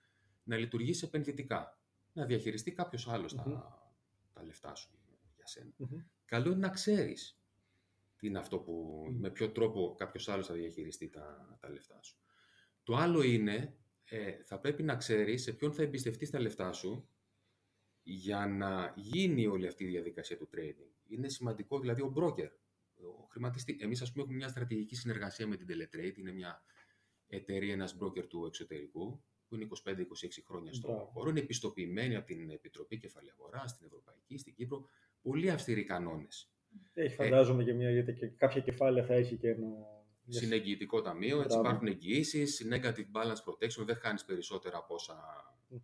C: να λειτουργήσει επενδυτικά, να διαχειριστεί κάποιος άλλος
D: Μμμ.
C: τα, τα λεφτά σου για σένα
D: Μμμ.
C: καλό είναι να ξέρεις τι είναι αυτό που,
D: Μμ.
C: με ποιο τρόπο κάποιος άλλος θα διαχειριστεί τα, τα λεφτά σου. Το άλλο είναι, ε, θα πρέπει να ξέρεις σε ποιον θα εμπιστευτείς τα λεφτά σου για να γίνει όλη αυτή η διαδικασία του trading. Είναι σημαντικό, δηλαδή, ο broker, ο χρηματιστή. Εμείς, ας πούμε, έχουμε μια στρατηγική συνεργασία με την Teletrade, είναι μια εταιρεία, ένας broker του εξωτερικού, που είναι 25-26 χρόνια στο
D: Μπράβο.
C: χώρο, είναι επιστοποιημένη από την Επιτροπή Κεφαλαίου Αγοράς, στην Ευρωπαϊκή, στην Κύπρο, πολύ αυστηροί κανόνες.
D: Έχει φαντάζομαι και μια, γιατί και κάποια κεφάλαια θα έχει και ένα... μια-
C: Συνεγγυητικό ταμείο, έτσι
D: Μπράβο.
C: υπάρχουν εγγυήσεις, negative balance protection, δεν χάνεις περισσότερα από όσα
D: Μμμ.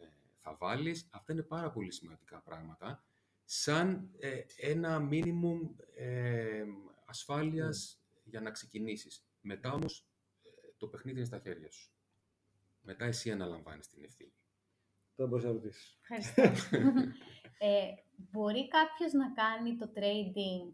C: ε, θα βάλεις. Αυτά είναι πάρα πολύ σημαντικά πράγματα. Σαν ε, ένα minimum ε, ασφάλειας για να ξεκινήσεις. Μετά όμως ε, το παιχνίδι είναι στα χέρια σου. Μετά εσύ αναλαμβάνεις την ευθύνη.
D: Τώρα μπορείς να ρωτήσεις.
A: Ευχαριστώ. ε, μπορεί κάποιος να κάνει το trading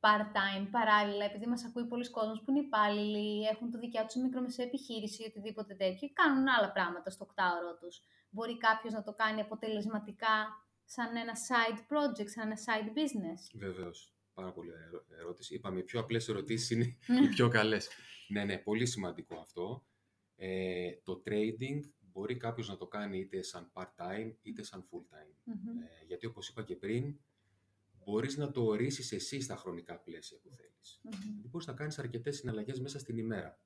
A: part-time, παράλληλα, επειδή μας ακούει πολλοί κόσμος που είναι υπάλληλοι, έχουν το δικιά τους μικρομεσαία επιχείρηση ή οτιδήποτε τέτοιο, και κάνουν άλλα πράγματα στο οκτάωρό τους. Μπορεί κάποιος να το κάνει αποτελεσματικά σαν ένα side project, σαν ένα side business.
C: Βεβαίως. Πάρα πολύ ωραία ερω- ερώτηση. Είπαμε, οι πιο απλές ερωτήσεις είναι οι πιο καλές. ναι, ναι, πολύ σημαντικό αυτό. Ε, το trading μπορεί κάποιος να το κάνει είτε σαν part-time είτε σαν full-time.
A: Μμμ.
C: Ε, γιατί όπως είπα και πριν, μπορείς να το ορίσεις εσύ στα χρονικά πλαίσια που θέλεις.
A: Μμμ.
C: Δηλαδή μπορείς να κάνεις αρκετές συναλλαγές μέσα στην ημέρα.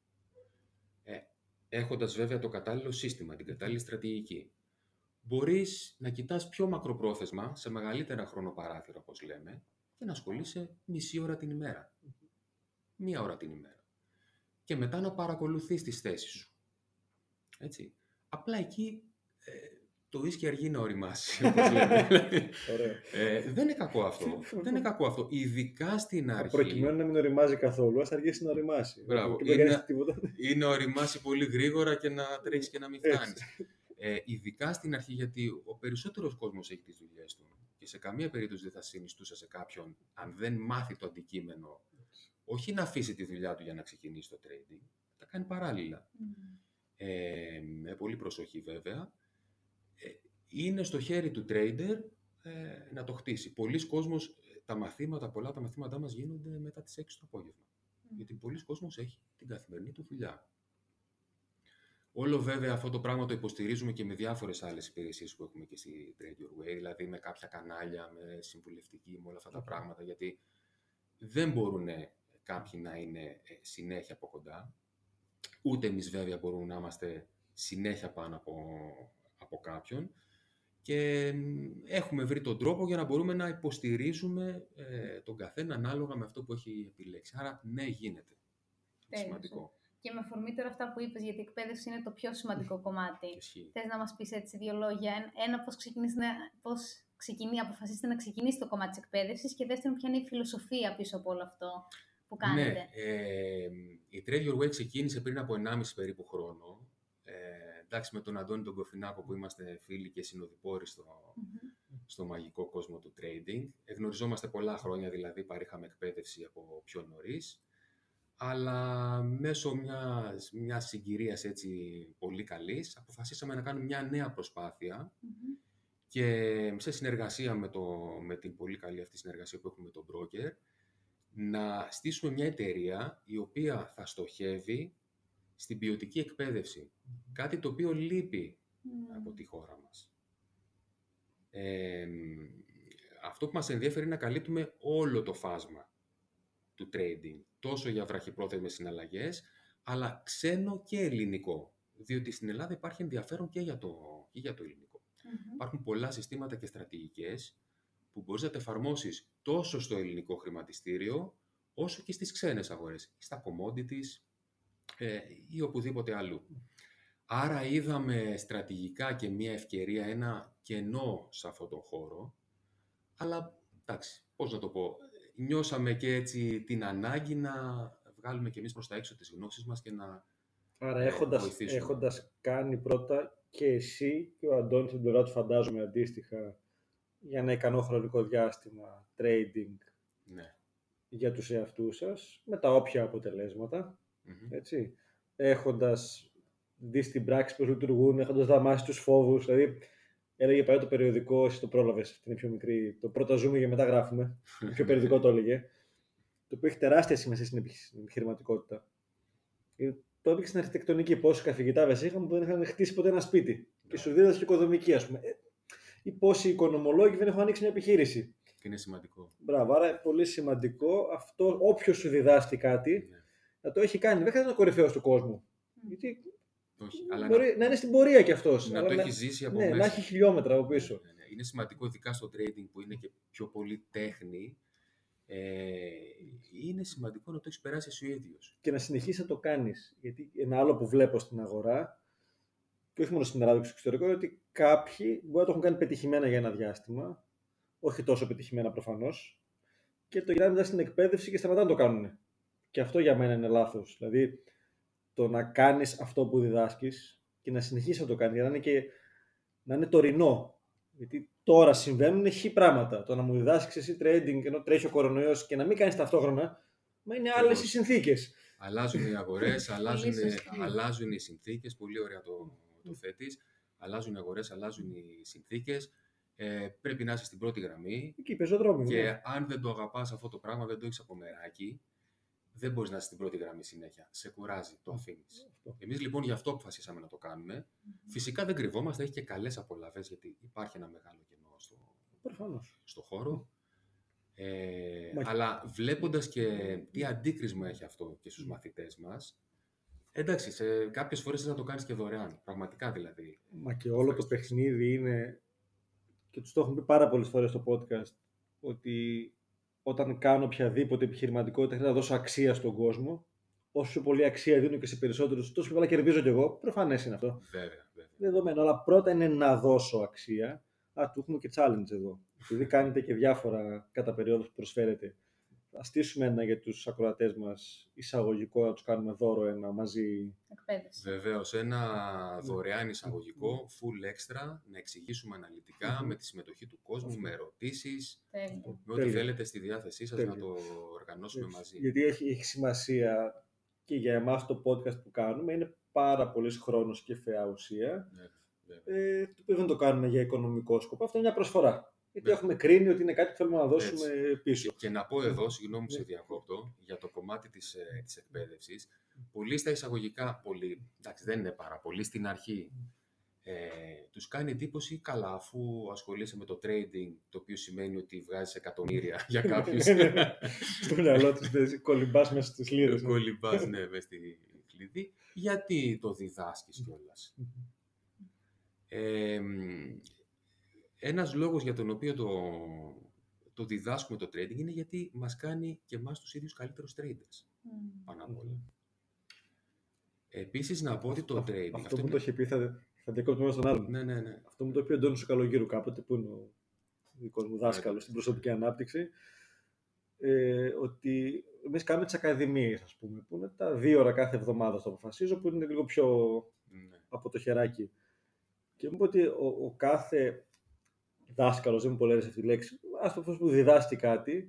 C: Ε, έχοντας βέβαια το κατάλληλο σύστημα, την κατάλληλη στρατηγική. Μπορείς να κοιτάς πιο μακροπρόθεσμα, σε μεγαλύτερα χρονοπαράθυρα όπως λέμε, και να ασχολείσαι μισή ώρα την ημέρα. Μία ώρα την ημέρα. Και μετά να παρακολουθείς τις θέσεις σου. Έτσι. Απλά εκεί ε, το ίσκι αργεί να οριμάσει, όπως λέμε.
D: Ωραία.
C: ε, δεν είναι κακό αυτό. δεν είναι κακό αυτό. Ειδικά στην αρχή.
D: Προκειμένου να μην οριμάζει καθόλου, ας αργήσει να οριμάσει.
C: Μπράβο.
D: Και δεν
C: Είναι-
D: κάνεις τίποτα.
C: είναι να οριμάσει πολύ γρήγορα και να τρέξει και να μην
D: Έτσι.
C: φτάνει. Ε, ειδικά στην αρχή, γιατί ο περισσότερος κόσμος έχει τις δουλειές του και σε καμία περίπτωση δεν θα συνιστούσα σε κάποιον, αν δεν μάθει το αντικείμενο, όχι να αφήσει τη δουλειά του για να ξεκινήσει το trading, τα κάνει παράλληλα.
A: Μμμ.
C: Ε, με πολύ προσοχή βέβαια. Ε, είναι στο χέρι του trader ε, να το χτίσει. Πολλοί κόσμος, ε, τα μαθήματα, πολλά από τα μαθήματά μας γίνονται μετά τις 6 το απόγευμα. Γιατί πολλοί κόσμος έχει την καθημερινή του δουλειά. Όλο βέβαια αυτό το πράγμα το υποστηρίζουμε και με διάφορες άλλες υπηρεσίες που έχουμε και στη Trade Your Way, δηλαδή με κάποια κανάλια, με συμβουλευτική, με όλα αυτά τα πράγματα, γιατί δεν μπορούν κάποιοι να είναι ε, συνέχεια από κοντά. Ούτε εμείς βέβαια μπορούμε να είμαστε συνέχεια πάνω από, από κάποιον. Και μ, έχουμε βρει τον τρόπο για να μπορούμε να υποστηρίζουμε ε, τον καθένα ανάλογα με αυτό που έχει επιλέξει. Άρα ναι, γίνεται.
A: Τέλεια.
C: Σημαντικό.
A: Και με αφορμή τώρα αυτά που είπες, γιατί η εκπαίδευση είναι το πιο σημαντικό κομμάτι.
C: Ισχύει.
A: Θες να μας πεις έτσι δύο λόγια. Ένα- Ένα, πώς, ξεκινείς να, πώς ξεκινεί, αποφασίσετε να ξεκινήσει το κομμάτι της εκπαίδευσης και δεύτερον, ποια είναι η φιλοσοφία πίσω από όλο αυτό που κάνετε;
C: Ναι, ε, η Trade Your Way ξεκίνησε πριν από 1,5 περίπου χρόνο. Ε, εντάξει, με τον Αντώνη τον Κοφινάκο που είμαστε φίλοι και συνοδοιπόροι στο,
A: Μμμ.
C: στο μαγικό κόσμο του trading. Εγνωριζόμαστε πολλά χρόνια, δηλαδή παρήχαμε εκπαίδευση από πιο νωρίς. αλλά μέσω μιας, μιας συγκυρίας έτσι πολύ καλής αποφασίσαμε να κάνουμε μια νέα προσπάθεια και σε συνεργασία με, το, με την πολύ καλή αυτή συνεργασία που έχουμε με τον broker να στήσουμε μια εταιρεία η οποία θα στοχεύει στην ποιοτική εκπαίδευση. Κάτι το οποίο λείπει από τη χώρα μας. αυτό που μας ενδιαφέρει είναι να καλύπτουμε όλο το φάσμα του trading, τόσο για βραχυπρόθεσμες συναλλαγές, αλλά ξένο και ελληνικό, διότι στην Ελλάδα υπάρχει ενδιαφέρον και για το, και για το ελληνικο Υπάρχουν πολλά συστήματα και στρατηγικές που μπορείς να τα εφαρμόσεις τόσο στο ελληνικό χρηματιστήριο, όσο και στις ξένες αγορές, στα commodities ε, ή οπουδήποτε αλλού. Άρα είδαμε στρατηγικά και μια ευκαιρία, ένα κενό σε αυτόν τον χώρο, αλλά εντάξει, πώς να το πω, νιώσαμε και έτσι την ανάγκη να βγάλουμε και εμείς προς τα έξω τις γνώσεις μας και να
D: Άρα έχοντας, έχοντας κάνει πρώτα και εσύ και ο Αντώνης την πλευρά του φαντάζομαι αντίστοιχα για ένα ικανό χρονικό διάστημα trading
C: ναι.
D: για τους εαυτούς σας με τα όποια έτσι, έχοντας δει στην πράξη πώς λειτουργούν, έχοντας δαμάσει τους φόβους, δηλαδή έλεγε παλιά το περιοδικό, εσύ το πρόλαβες, αυτή είναι πιο μικρή, το πρώτα ζούμε και μετά γράφουμε, το πιο περιοδικό το έλεγε, το οποίο έχει τεράστια σημασία στην επιχειρηματικότητα. Ε, το έδειξε στην αρχιτεκτονική πόσοι καθηγητάδες είχαμε που δεν είχαν χτίσει ποτέ ένα σπίτι. Και σου δίδασκε οικοδομική, ας πούμε. Ε, ή πόσοι οικονομολόγοι δεν έχουν ανοίξει μια επιχείρηση.
C: Και είναι σημαντικό.
D: Μπράβο, άρα πολύ σημαντικό αυτό, όποιος σου διδάσκει κάτι, ναι. να το έχει κάνει. Δεν θα είναι ο κορυφαίος του κόσμου. Γιατί
C: όχι, αλλά
D: μπορεί, να... να είναι στην πορεία κι αυτός.
C: Να το έχει ζήσει από
D: ναι,
C: μέσα.
D: Να έχει χιλιόμετρα από πίσω.
C: Ναι, ναι. Είναι σημαντικό, ειδικά στο trading που είναι και πιο πολύ τέχνη, ε, είναι σημαντικό να το έχεις περάσει εσύ ο ίδιος.
D: Και να συνεχίσεις να το κάνεις. Γιατί ένα άλλο που βλέπω στην αγορά, και όχι μόνο στην Ελλάδα και στο εξωτερικό, είναι ότι κάποιοι μπορεί να το έχουν κάνει πετυχημένα για ένα διάστημα, όχι τόσο πετυχημένα προφανώς, και το γυρνάνε μετά στην εκπαίδευση και σταματάνε να το κάνουν. Και αυτό για μένα είναι λάθος. Δηλαδή, το να κάνεις αυτό που διδάσκεις και να συνεχίσεις να το κάνεις, για να είναι και να είναι τωρινό. Γιατί τώρα συμβαίνουν χι πράγματα. Το να μου διδάσκεις εσύ trading ενώ τρέχει ο κορονοϊός και να μην κάνεις ταυτόχρονα, μα είναι άλλες οι συνθήκες.
C: Αλλάζουν οι αγορές, αλλάζουν, αλλάζουν οι συνθήκες. Πολύ ωραία το, το θέτεις. Αλλάζουν οι αγορές, αλλάζουν οι συνθήκες. Ε, πρέπει να είσαι στην πρώτη γραμμή.
D: Εκεί πεζοδρόμιο.
C: Και ναι. αν δεν το αγαπάς αυτό το πράγμα, δεν το έχεις από μεράκι, δεν μπορείς να είσαι στην πρώτη γραμμή συνέχεια. Σε κουράζει, το αφήνεις. Εμείς λοιπόν γι' αυτό αποφασίσαμε να το κάνουμε. Φυσικά δεν κρυβόμαστε, έχει και καλές απολαυέ γιατί υπάρχει ένα μεγάλο κενό στο, στο χώρο. Ε, Αλλά βλέποντας και τι αντίκρισμα έχει αυτό και στους μαθητές μας, εντάξει, σε κάποιες φορές θα το κάνεις και δωρεάν, πραγματικά δηλαδή.
D: Μα και όλο το παιχνίδι είναι, και τους το έχουμε πει πάρα πολλές φορές στο podcast, ότι όταν κάνω οποιαδήποτε επιχειρηματικότητα θέλω να δώσω αξία στον κόσμο. Όσο πιο πολύ αξία δίνω και σε περισσότερους, τόσο πιο πολλά κερδίζω κι εγώ. Προφανές είναι αυτό.
C: Βέβαια, βέβαια.
D: Δεδομένο. Αλλά πρώτα είναι να δώσω αξία. Α, του έχουμε και challenge εδώ. Επειδή κάνετε και διάφορα κατά περίοδο που προσφέρετε θα στήσουμε ένα για τους ακροατές μας εισαγωγικό, να τους κάνουμε δώρο ένα μαζί.
A: Εκπαίδευση.
C: Βεβαίως, ένα δωρεάν εισαγωγικό, full extra, να εξηγήσουμε αναλυτικά, με τη συμμετοχή του κόσμου, με ερωτήσεις, με ό,τι θέλετε στη διάθεσή σας να το οργανώσουμε μαζί.
D: Γιατί έχει, έχει σημασία και για εμάς το podcast που κάνουμε, είναι πάρα πολύ χρόνος και φαιά ουσία, ναι, ε, το οποίο δεν το κάνουμε για οικονομικό σκοπό, αυτό είναι μια προσφορά γιατί έχουμε κρίνει ότι είναι κάτι που θέλουμε να δώσουμε πίσω.
C: Και, να πω εδώ, συγγνώμη που σε ναι. διακόπτω, για το κομμάτι της, ε, της εκπαίδευσης, πολύ στα εισαγωγικά, πολύ, εντάξει δεν είναι πάρα πολύ, στην αρχή ε, τους κάνει εντύπωση καλά αφού ασχολείσαι με το trading, το οποίο σημαίνει ότι βγάζεις εκατομμύρια για κάποιους. Ναι, ναι,
D: Στο μυαλό τους κολυμπάς μέσα στις λίρες.
C: Κολυμπάς, ναι, μέσα στη κλειδί. Γιατί το διδάσκεις κιόλας. Ε, ένας λόγος για τον οποίο το, το διδάσκουμε το trading είναι γιατί μας κάνει και εμάς τους ίδιους καλύτερους traders. Mm. Πάνω απ' όλα. Επίσης να πω ότι το
D: αυτό,
C: trading...
D: Αυτό, αυτό που το είχε πει θα, θα διακόπτω στον άλλον.
C: Ναι, ναι, ναι.
D: Αυτό μου το είπε ο Αντώνης ο Καλογύρου κάποτε που είναι ο δικός μου δάσκαλος στην προσωπική ανάπτυξη. Ε, ότι εμείς κάνουμε τις ακαδημίες, ας πούμε, που είναι τα δύο ώρα κάθε εβδομάδα το αποφασίζω, που είναι λίγο πιο ναι. από το χεράκι. Και μου είπε ότι ο, ο κάθε δάσκαλος, δεν μου πολύ αυτή τη λέξη, ας το που διδάσκει κάτι,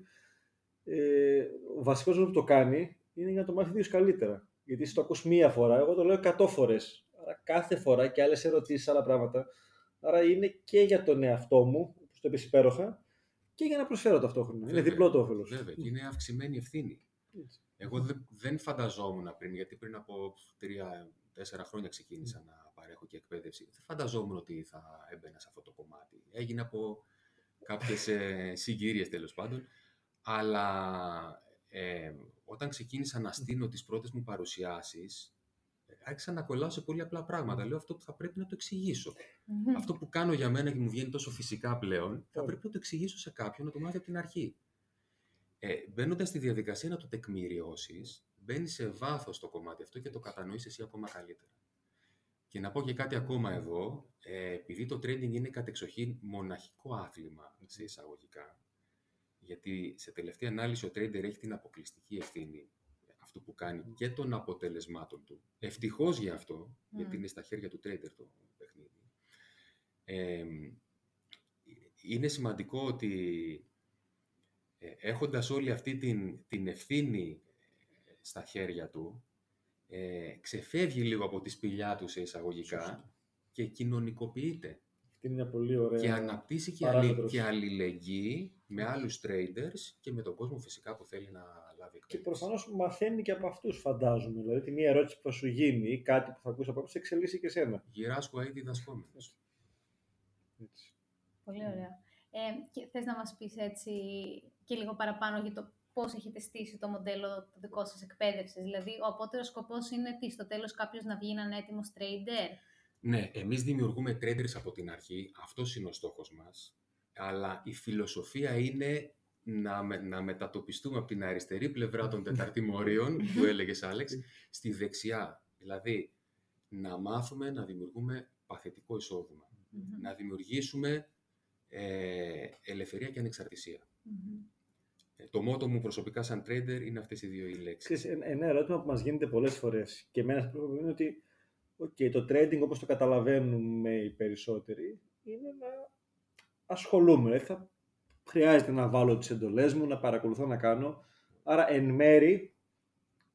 D: ε, ο βασικός που το κάνει είναι για να το μάθει δύο καλύτερα. Γιατί εσύ το ακούς μία φορά, εγώ το λέω 100 φορές. Άρα κάθε φορά και άλλες ερωτήσεις, άλλα πράγματα. Άρα είναι και για τον εαυτό μου, όπως το είπες υπέροχα, και για να προσφέρω ταυτόχρονα. Είναι
C: Βέβαια.
D: διπλό το όφελος.
C: Βέβαια, και είναι αυξημένη ευθύνη. Εγώ δεν, δεν φανταζόμουν πριν, γιατί πριν από τρία-τέσσερα χρόνια ξεκίνησα να παρέχω και εκπαίδευση. Δεν φανταζόμουν ότι θα έμπαινα σε αυτό το κομμάτι. Έγινε από κάποιες ε, συγκύριες τέλος πάντων. Αλλά ε, όταν ξεκίνησα να στείλω τις πρώτες μου παρουσιάσεις, ε, άρχισα να κολλάω σε πολύ απλά πράγματα. Λέω αυτό που θα πρέπει να το εξηγήσω.
A: Μμμ.
C: Αυτό που κάνω για μένα και μου βγαίνει τόσο φυσικά πλέον, θα
D: Ωραία.
C: πρέπει να το εξηγήσω σε κάποιον να το μάθει από την αρχή. Ε, Μπαίνοντας στη διαδικασία να το τεκμηριώσεις, μπαίνεις σε βάθος το κομμάτι αυτό και το κατανοείς εσύ ακόμα καλύτερα. Και να πω και κάτι ακόμα εδώ, ε, επειδή το trading είναι κατεξοχήν μοναχικό άθλημα σε εισαγωγικά, γιατί σε τελευταία ανάλυση ο trader έχει την αποκλειστική ευθύνη αυτού που κάνει και των αποτελεσμάτων του. Ευτυχώς για αυτό, γιατί
A: Μμμ.
C: είναι στα χέρια του trader το παιχνίδι. Ε, είναι σημαντικό ότι ε, έχοντας όλη αυτή την, την ευθύνη ε, στα χέρια του, ε, ξεφεύγει λίγο από τη σπηλιά του σε εισαγωγικά
D: Σωστά.
C: και κοινωνικοποιείται
D: Αυτή είναι μια πολύ ωραία.
C: και αναπτύσσει και,
D: παράμετρος.
C: αλλη, και αλληλεγγύη με άλλους traders και με τον κόσμο φυσικά που θέλει να λάβει
D: Και
C: εκπαίδευση.
D: προφανώς μαθαίνει και από αυτούς, φαντάζομαι. Δηλαδή, τη μία ερώτηση που θα σου γίνει ή κάτι που θα ακούσει από αυτού, σε εξελίσσει και εσένα.
C: Γυράσκω αίδη διδασκόμενος.
D: Έτσι.
A: Πολύ ωραία. Ε, και θες να μας πεις έτσι και λίγο παραπάνω για το πώς έχετε στήσει το μοντέλο το δικό σας εκπαίδευσης. Δηλαδή, ο απότερος σκοπός είναι τι, στο τέλος κάποιος να βγει έναν έτοιμος trader;
C: Ναι, εμείς δημιουργούμε traders από την αρχή, αυτός είναι ο στόχος μας, αλλά η φιλοσοφία είναι να, με- να μετατοπιστούμε από την αριστερή πλευρά των τεταρτημορίων, που έλεγες Άλεξ, στη δεξιά. Δηλαδή, να μάθουμε να δημιουργούμε παθητικό εισόδημα.
A: Μμμ.
C: Να δημιουργήσουμε ε, ελευθερία και ανεξαρτησία.
A: Μμμ.
C: Ε, Το μότο μου προσωπικά σαν trader είναι αυτές οι δύο οι λέξεις.
D: Ξέρεις, ένα- ένα ερώτημα που μας γίνεται πολλές φορές και εμένα προσωπικά είναι ότι okay, το trading όπως το καταλαβαίνουμε οι περισσότεροι είναι να ασχολούμαι. Δηλαδή θα χρειάζεται να βάλω τις εντολές μου, να παρακολουθώ να κάνω. Άρα εν μέρη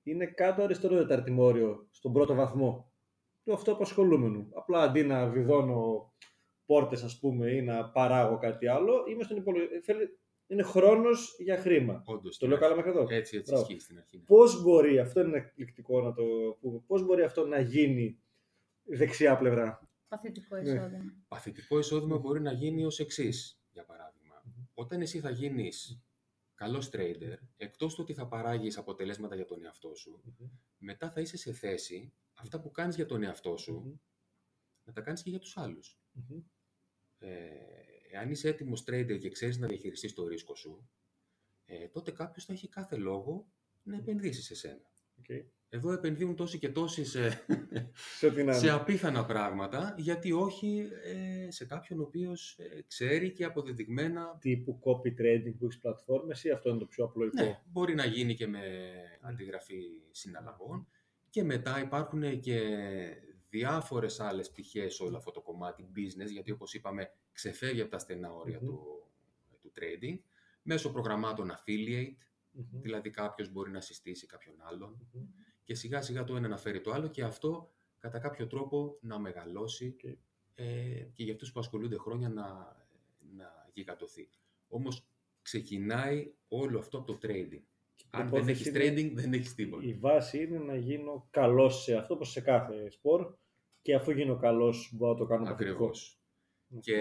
D: είναι κάτω αριστερό τεταρτημόριο στον πρώτο βαθμό του αυτοαπασχολούμενου. Απλά αντί να βιδώνω πόρτες ας πούμε ή να παράγω κάτι άλλο, είμαι στον υπολογιστή. Θέλει- Είναι χρόνος για χρήμα.
C: Όντως,
D: Το λέω καλά μέχρι εδώ.
C: Έτσι, έτσι
D: Μπράβο.
C: ισχύει στην αρχή. ναι.
D: Πώς μπορεί, αυτό είναι εκπληκτικό να το πούμε, πώς μπορεί αυτό να γίνει δεξιά πλευρά;
A: Παθητικό
D: Ναι.
A: εισόδημα.
C: Παθητικό εισόδημα μπορεί να γίνει ως εξής, για παράδειγμα. Όταν εσύ θα γίνεις καλός trader, εκτός του ότι θα παράγεις αποτελέσματα για τον εαυτό σου, μετά θα είσαι σε θέση αυτά που κάνεις για τον εαυτό σου να τα κάνεις και για τους άλλους. Ε, εάν είσαι έτοιμος trader και ξέρεις να διαχειριστείς το ρίσκο σου, ε, τότε κάποιος θα έχει κάθε λόγο να επενδύσει σε σένα.
D: Okay.
C: Εδώ επενδύουν τόσοι και τόσοι σε,
D: Σε ό,τι να
C: σε
D: είναι.
C: απίθανα πράγματα, γιατί όχι ε, σε κάποιον ο οποίος ε, ξέρει και αποδεδειγμένα
D: Τύπου copy trading που έχεις πλατφόρμες ή αυτό είναι το πιο απλοϊκό;
C: Ναι, μπορεί να γίνει και με αντιγραφή συναλλαγών και μετά υπάρχουν και διάφορες άλλες πτυχές σε όλο αυτό το κομμάτι business, γιατί όπως είπαμε ξεφεύγει από τα στενά όρια
D: Μμμ.
C: του, του trading, μέσω προγραμμάτων affiliate,
D: Μμμ.
C: δηλαδή κάποιος μπορεί να συστήσει κάποιον άλλον
D: Μμμ.
C: και σιγά σιγά το ένα να φέρει το άλλο και αυτό κατά κάποιο τρόπο να μεγαλώσει
D: Οκ.
C: ε, και για αυτούς που ασχολούνται χρόνια να, να γιγαντωθεί. Όμως ξεκινάει όλο αυτό από το trading. Αν δεν
D: υπόθεση
C: έχεις
D: είναι-
C: trading, δεν έχεις τίποτα.
D: Η βάση είναι να γίνω καλός σε αυτό, όπως σε κάθε σπορ και αφού γίνω καλός μπορώ να το κάνω παθητικό.
C: Ακριβώς.
D: Ναι.
C: Και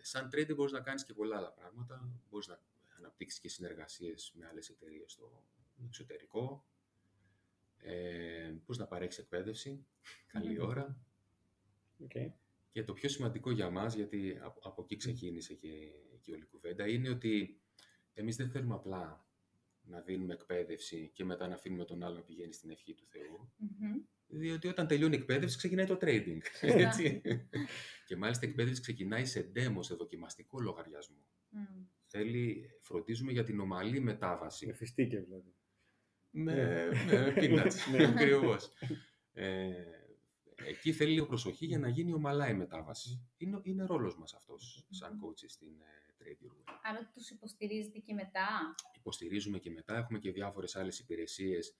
C: σαν trader μπορείς να κάνεις και πολλά άλλα πράγματα. Μπορείς να αναπτύξεις και συνεργασίες με άλλες εταιρείες στο εξωτερικό. Ε, μπορείς να παρέχεις εκπαίδευση, καλή
A: Μμμ.
C: ώρα.
D: Οκ.
C: Και το πιο σημαντικό για μας, γιατί από, από εκεί ξεκίνησε και, και όλη η κουβέντα, είναι ότι εμείς δεν θέλουμε απλά να δίνουμε εκπαίδευση και μετά να αφήνουμε τον άλλο να πηγαίνει στην ευχή του Θεού.
A: Μμμ.
C: Διότι όταν τελειώνει η εκπαίδευση ξεκινάει το trading. Έτσι. και μάλιστα η εκπαίδευση ξεκινάει σε demo, σε δοκιμαστικό λογαριασμό.
A: Μμ.
C: Θέλει, φροντίζουμε για την ομαλή
D: Με
C: μετάβαση.
D: φιστίκια δηλαδή.
C: με,
D: Ναι.
C: με peanuts,
D: Ναι.
C: ακριβώς. Ε, εκεί θέλει λίγο προσοχή για να γίνει ομαλά η μετάβαση. Είναι, είναι ρόλος μας αυτός, σαν coach στην ε, Trade Your Way.
A: Άρα τους υποστηρίζετε και μετά;
C: Υποστηρίζουμε και μετά. Έχουμε και διάφορες άλλες υπηρεσίες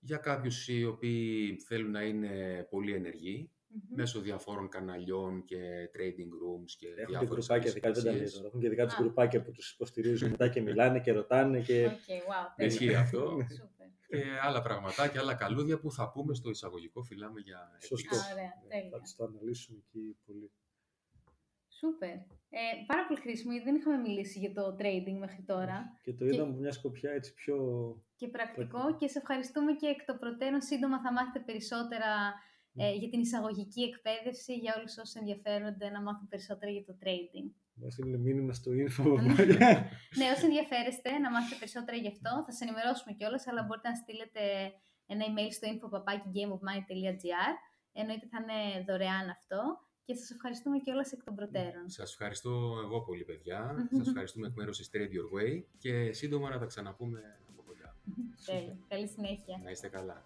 C: για κάποιους οι οποίοι θέλουν να είναι πολύ ενεργοί μέσω διαφόρων καναλιών και trading rooms και
D: Έχουν και
C: διάφορες
D: γκρουπάκια
C: άλλες
D: δικά, δεν τα λέω
C: υπηρεσίες.
D: τώρα. Έχουν και δικά τους
A: Α.
D: γκρουπάκια που τους υποστηρίζουν μετά και μιλάνε και ρωτάνε. Και...
A: OK, wow, τέλεια.
C: Ισχύει αυτό.
A: Σούπερ.
C: και άλλα πραγματάκια, άλλα καλούδια που θα πούμε στο εισαγωγικό φυλάμε για
D: Σωστό.
C: επίλυση.
A: Α, ωραία,
D: Ναι,
A: τέλεια.
D: Θα του το αναλύσουμε εκεί πολύ.
A: Σούπερ. Ε, πάρα πολύ χρήσιμο, γιατί δεν είχαμε μιλήσει για το trading μέχρι τώρα.
D: Και το είδαμε από μια σκοπιά έτσι πιο.
A: Και πρακτικό και σε ευχαριστούμε και εκ των προτέρων. Σύντομα θα μάθετε περισσότερα ε, για την εισαγωγική εκπαίδευση για όλους όσους ενδιαφέρονται να μάθουν περισσότερα για το trading.
D: Μας στείλουν μήνυμα στο info.
A: ναι, όσοι ενδιαφέρεστε να μάθετε περισσότερα γι' αυτό, θα σα ενημερώσουμε κιόλας, αλλά μπορείτε να στείλετε ένα email στο info.gameofmind.gr Εννοείται θα είναι δωρεάν αυτό και σας ευχαριστούμε κιόλας εκ των προτέρων.
C: Σας ευχαριστώ εγώ πολύ παιδιά. Σας ευχαριστούμε εκ μέρους της Trade Your Way και σύντομα να τα ξαναπούμε από κοντά.
A: Τέλεια. Καλή συνέχεια.
C: Να είστε καλά.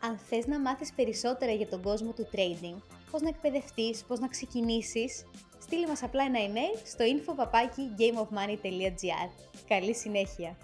A: Αν θες να μάθεις περισσότερα για τον κόσμο του trading, πώς να εκπαιδευτείς, πώς να ξεκινήσεις, στείλε μας απλά ένα email στο info.gameofmoney.gr Καλή συνέχεια!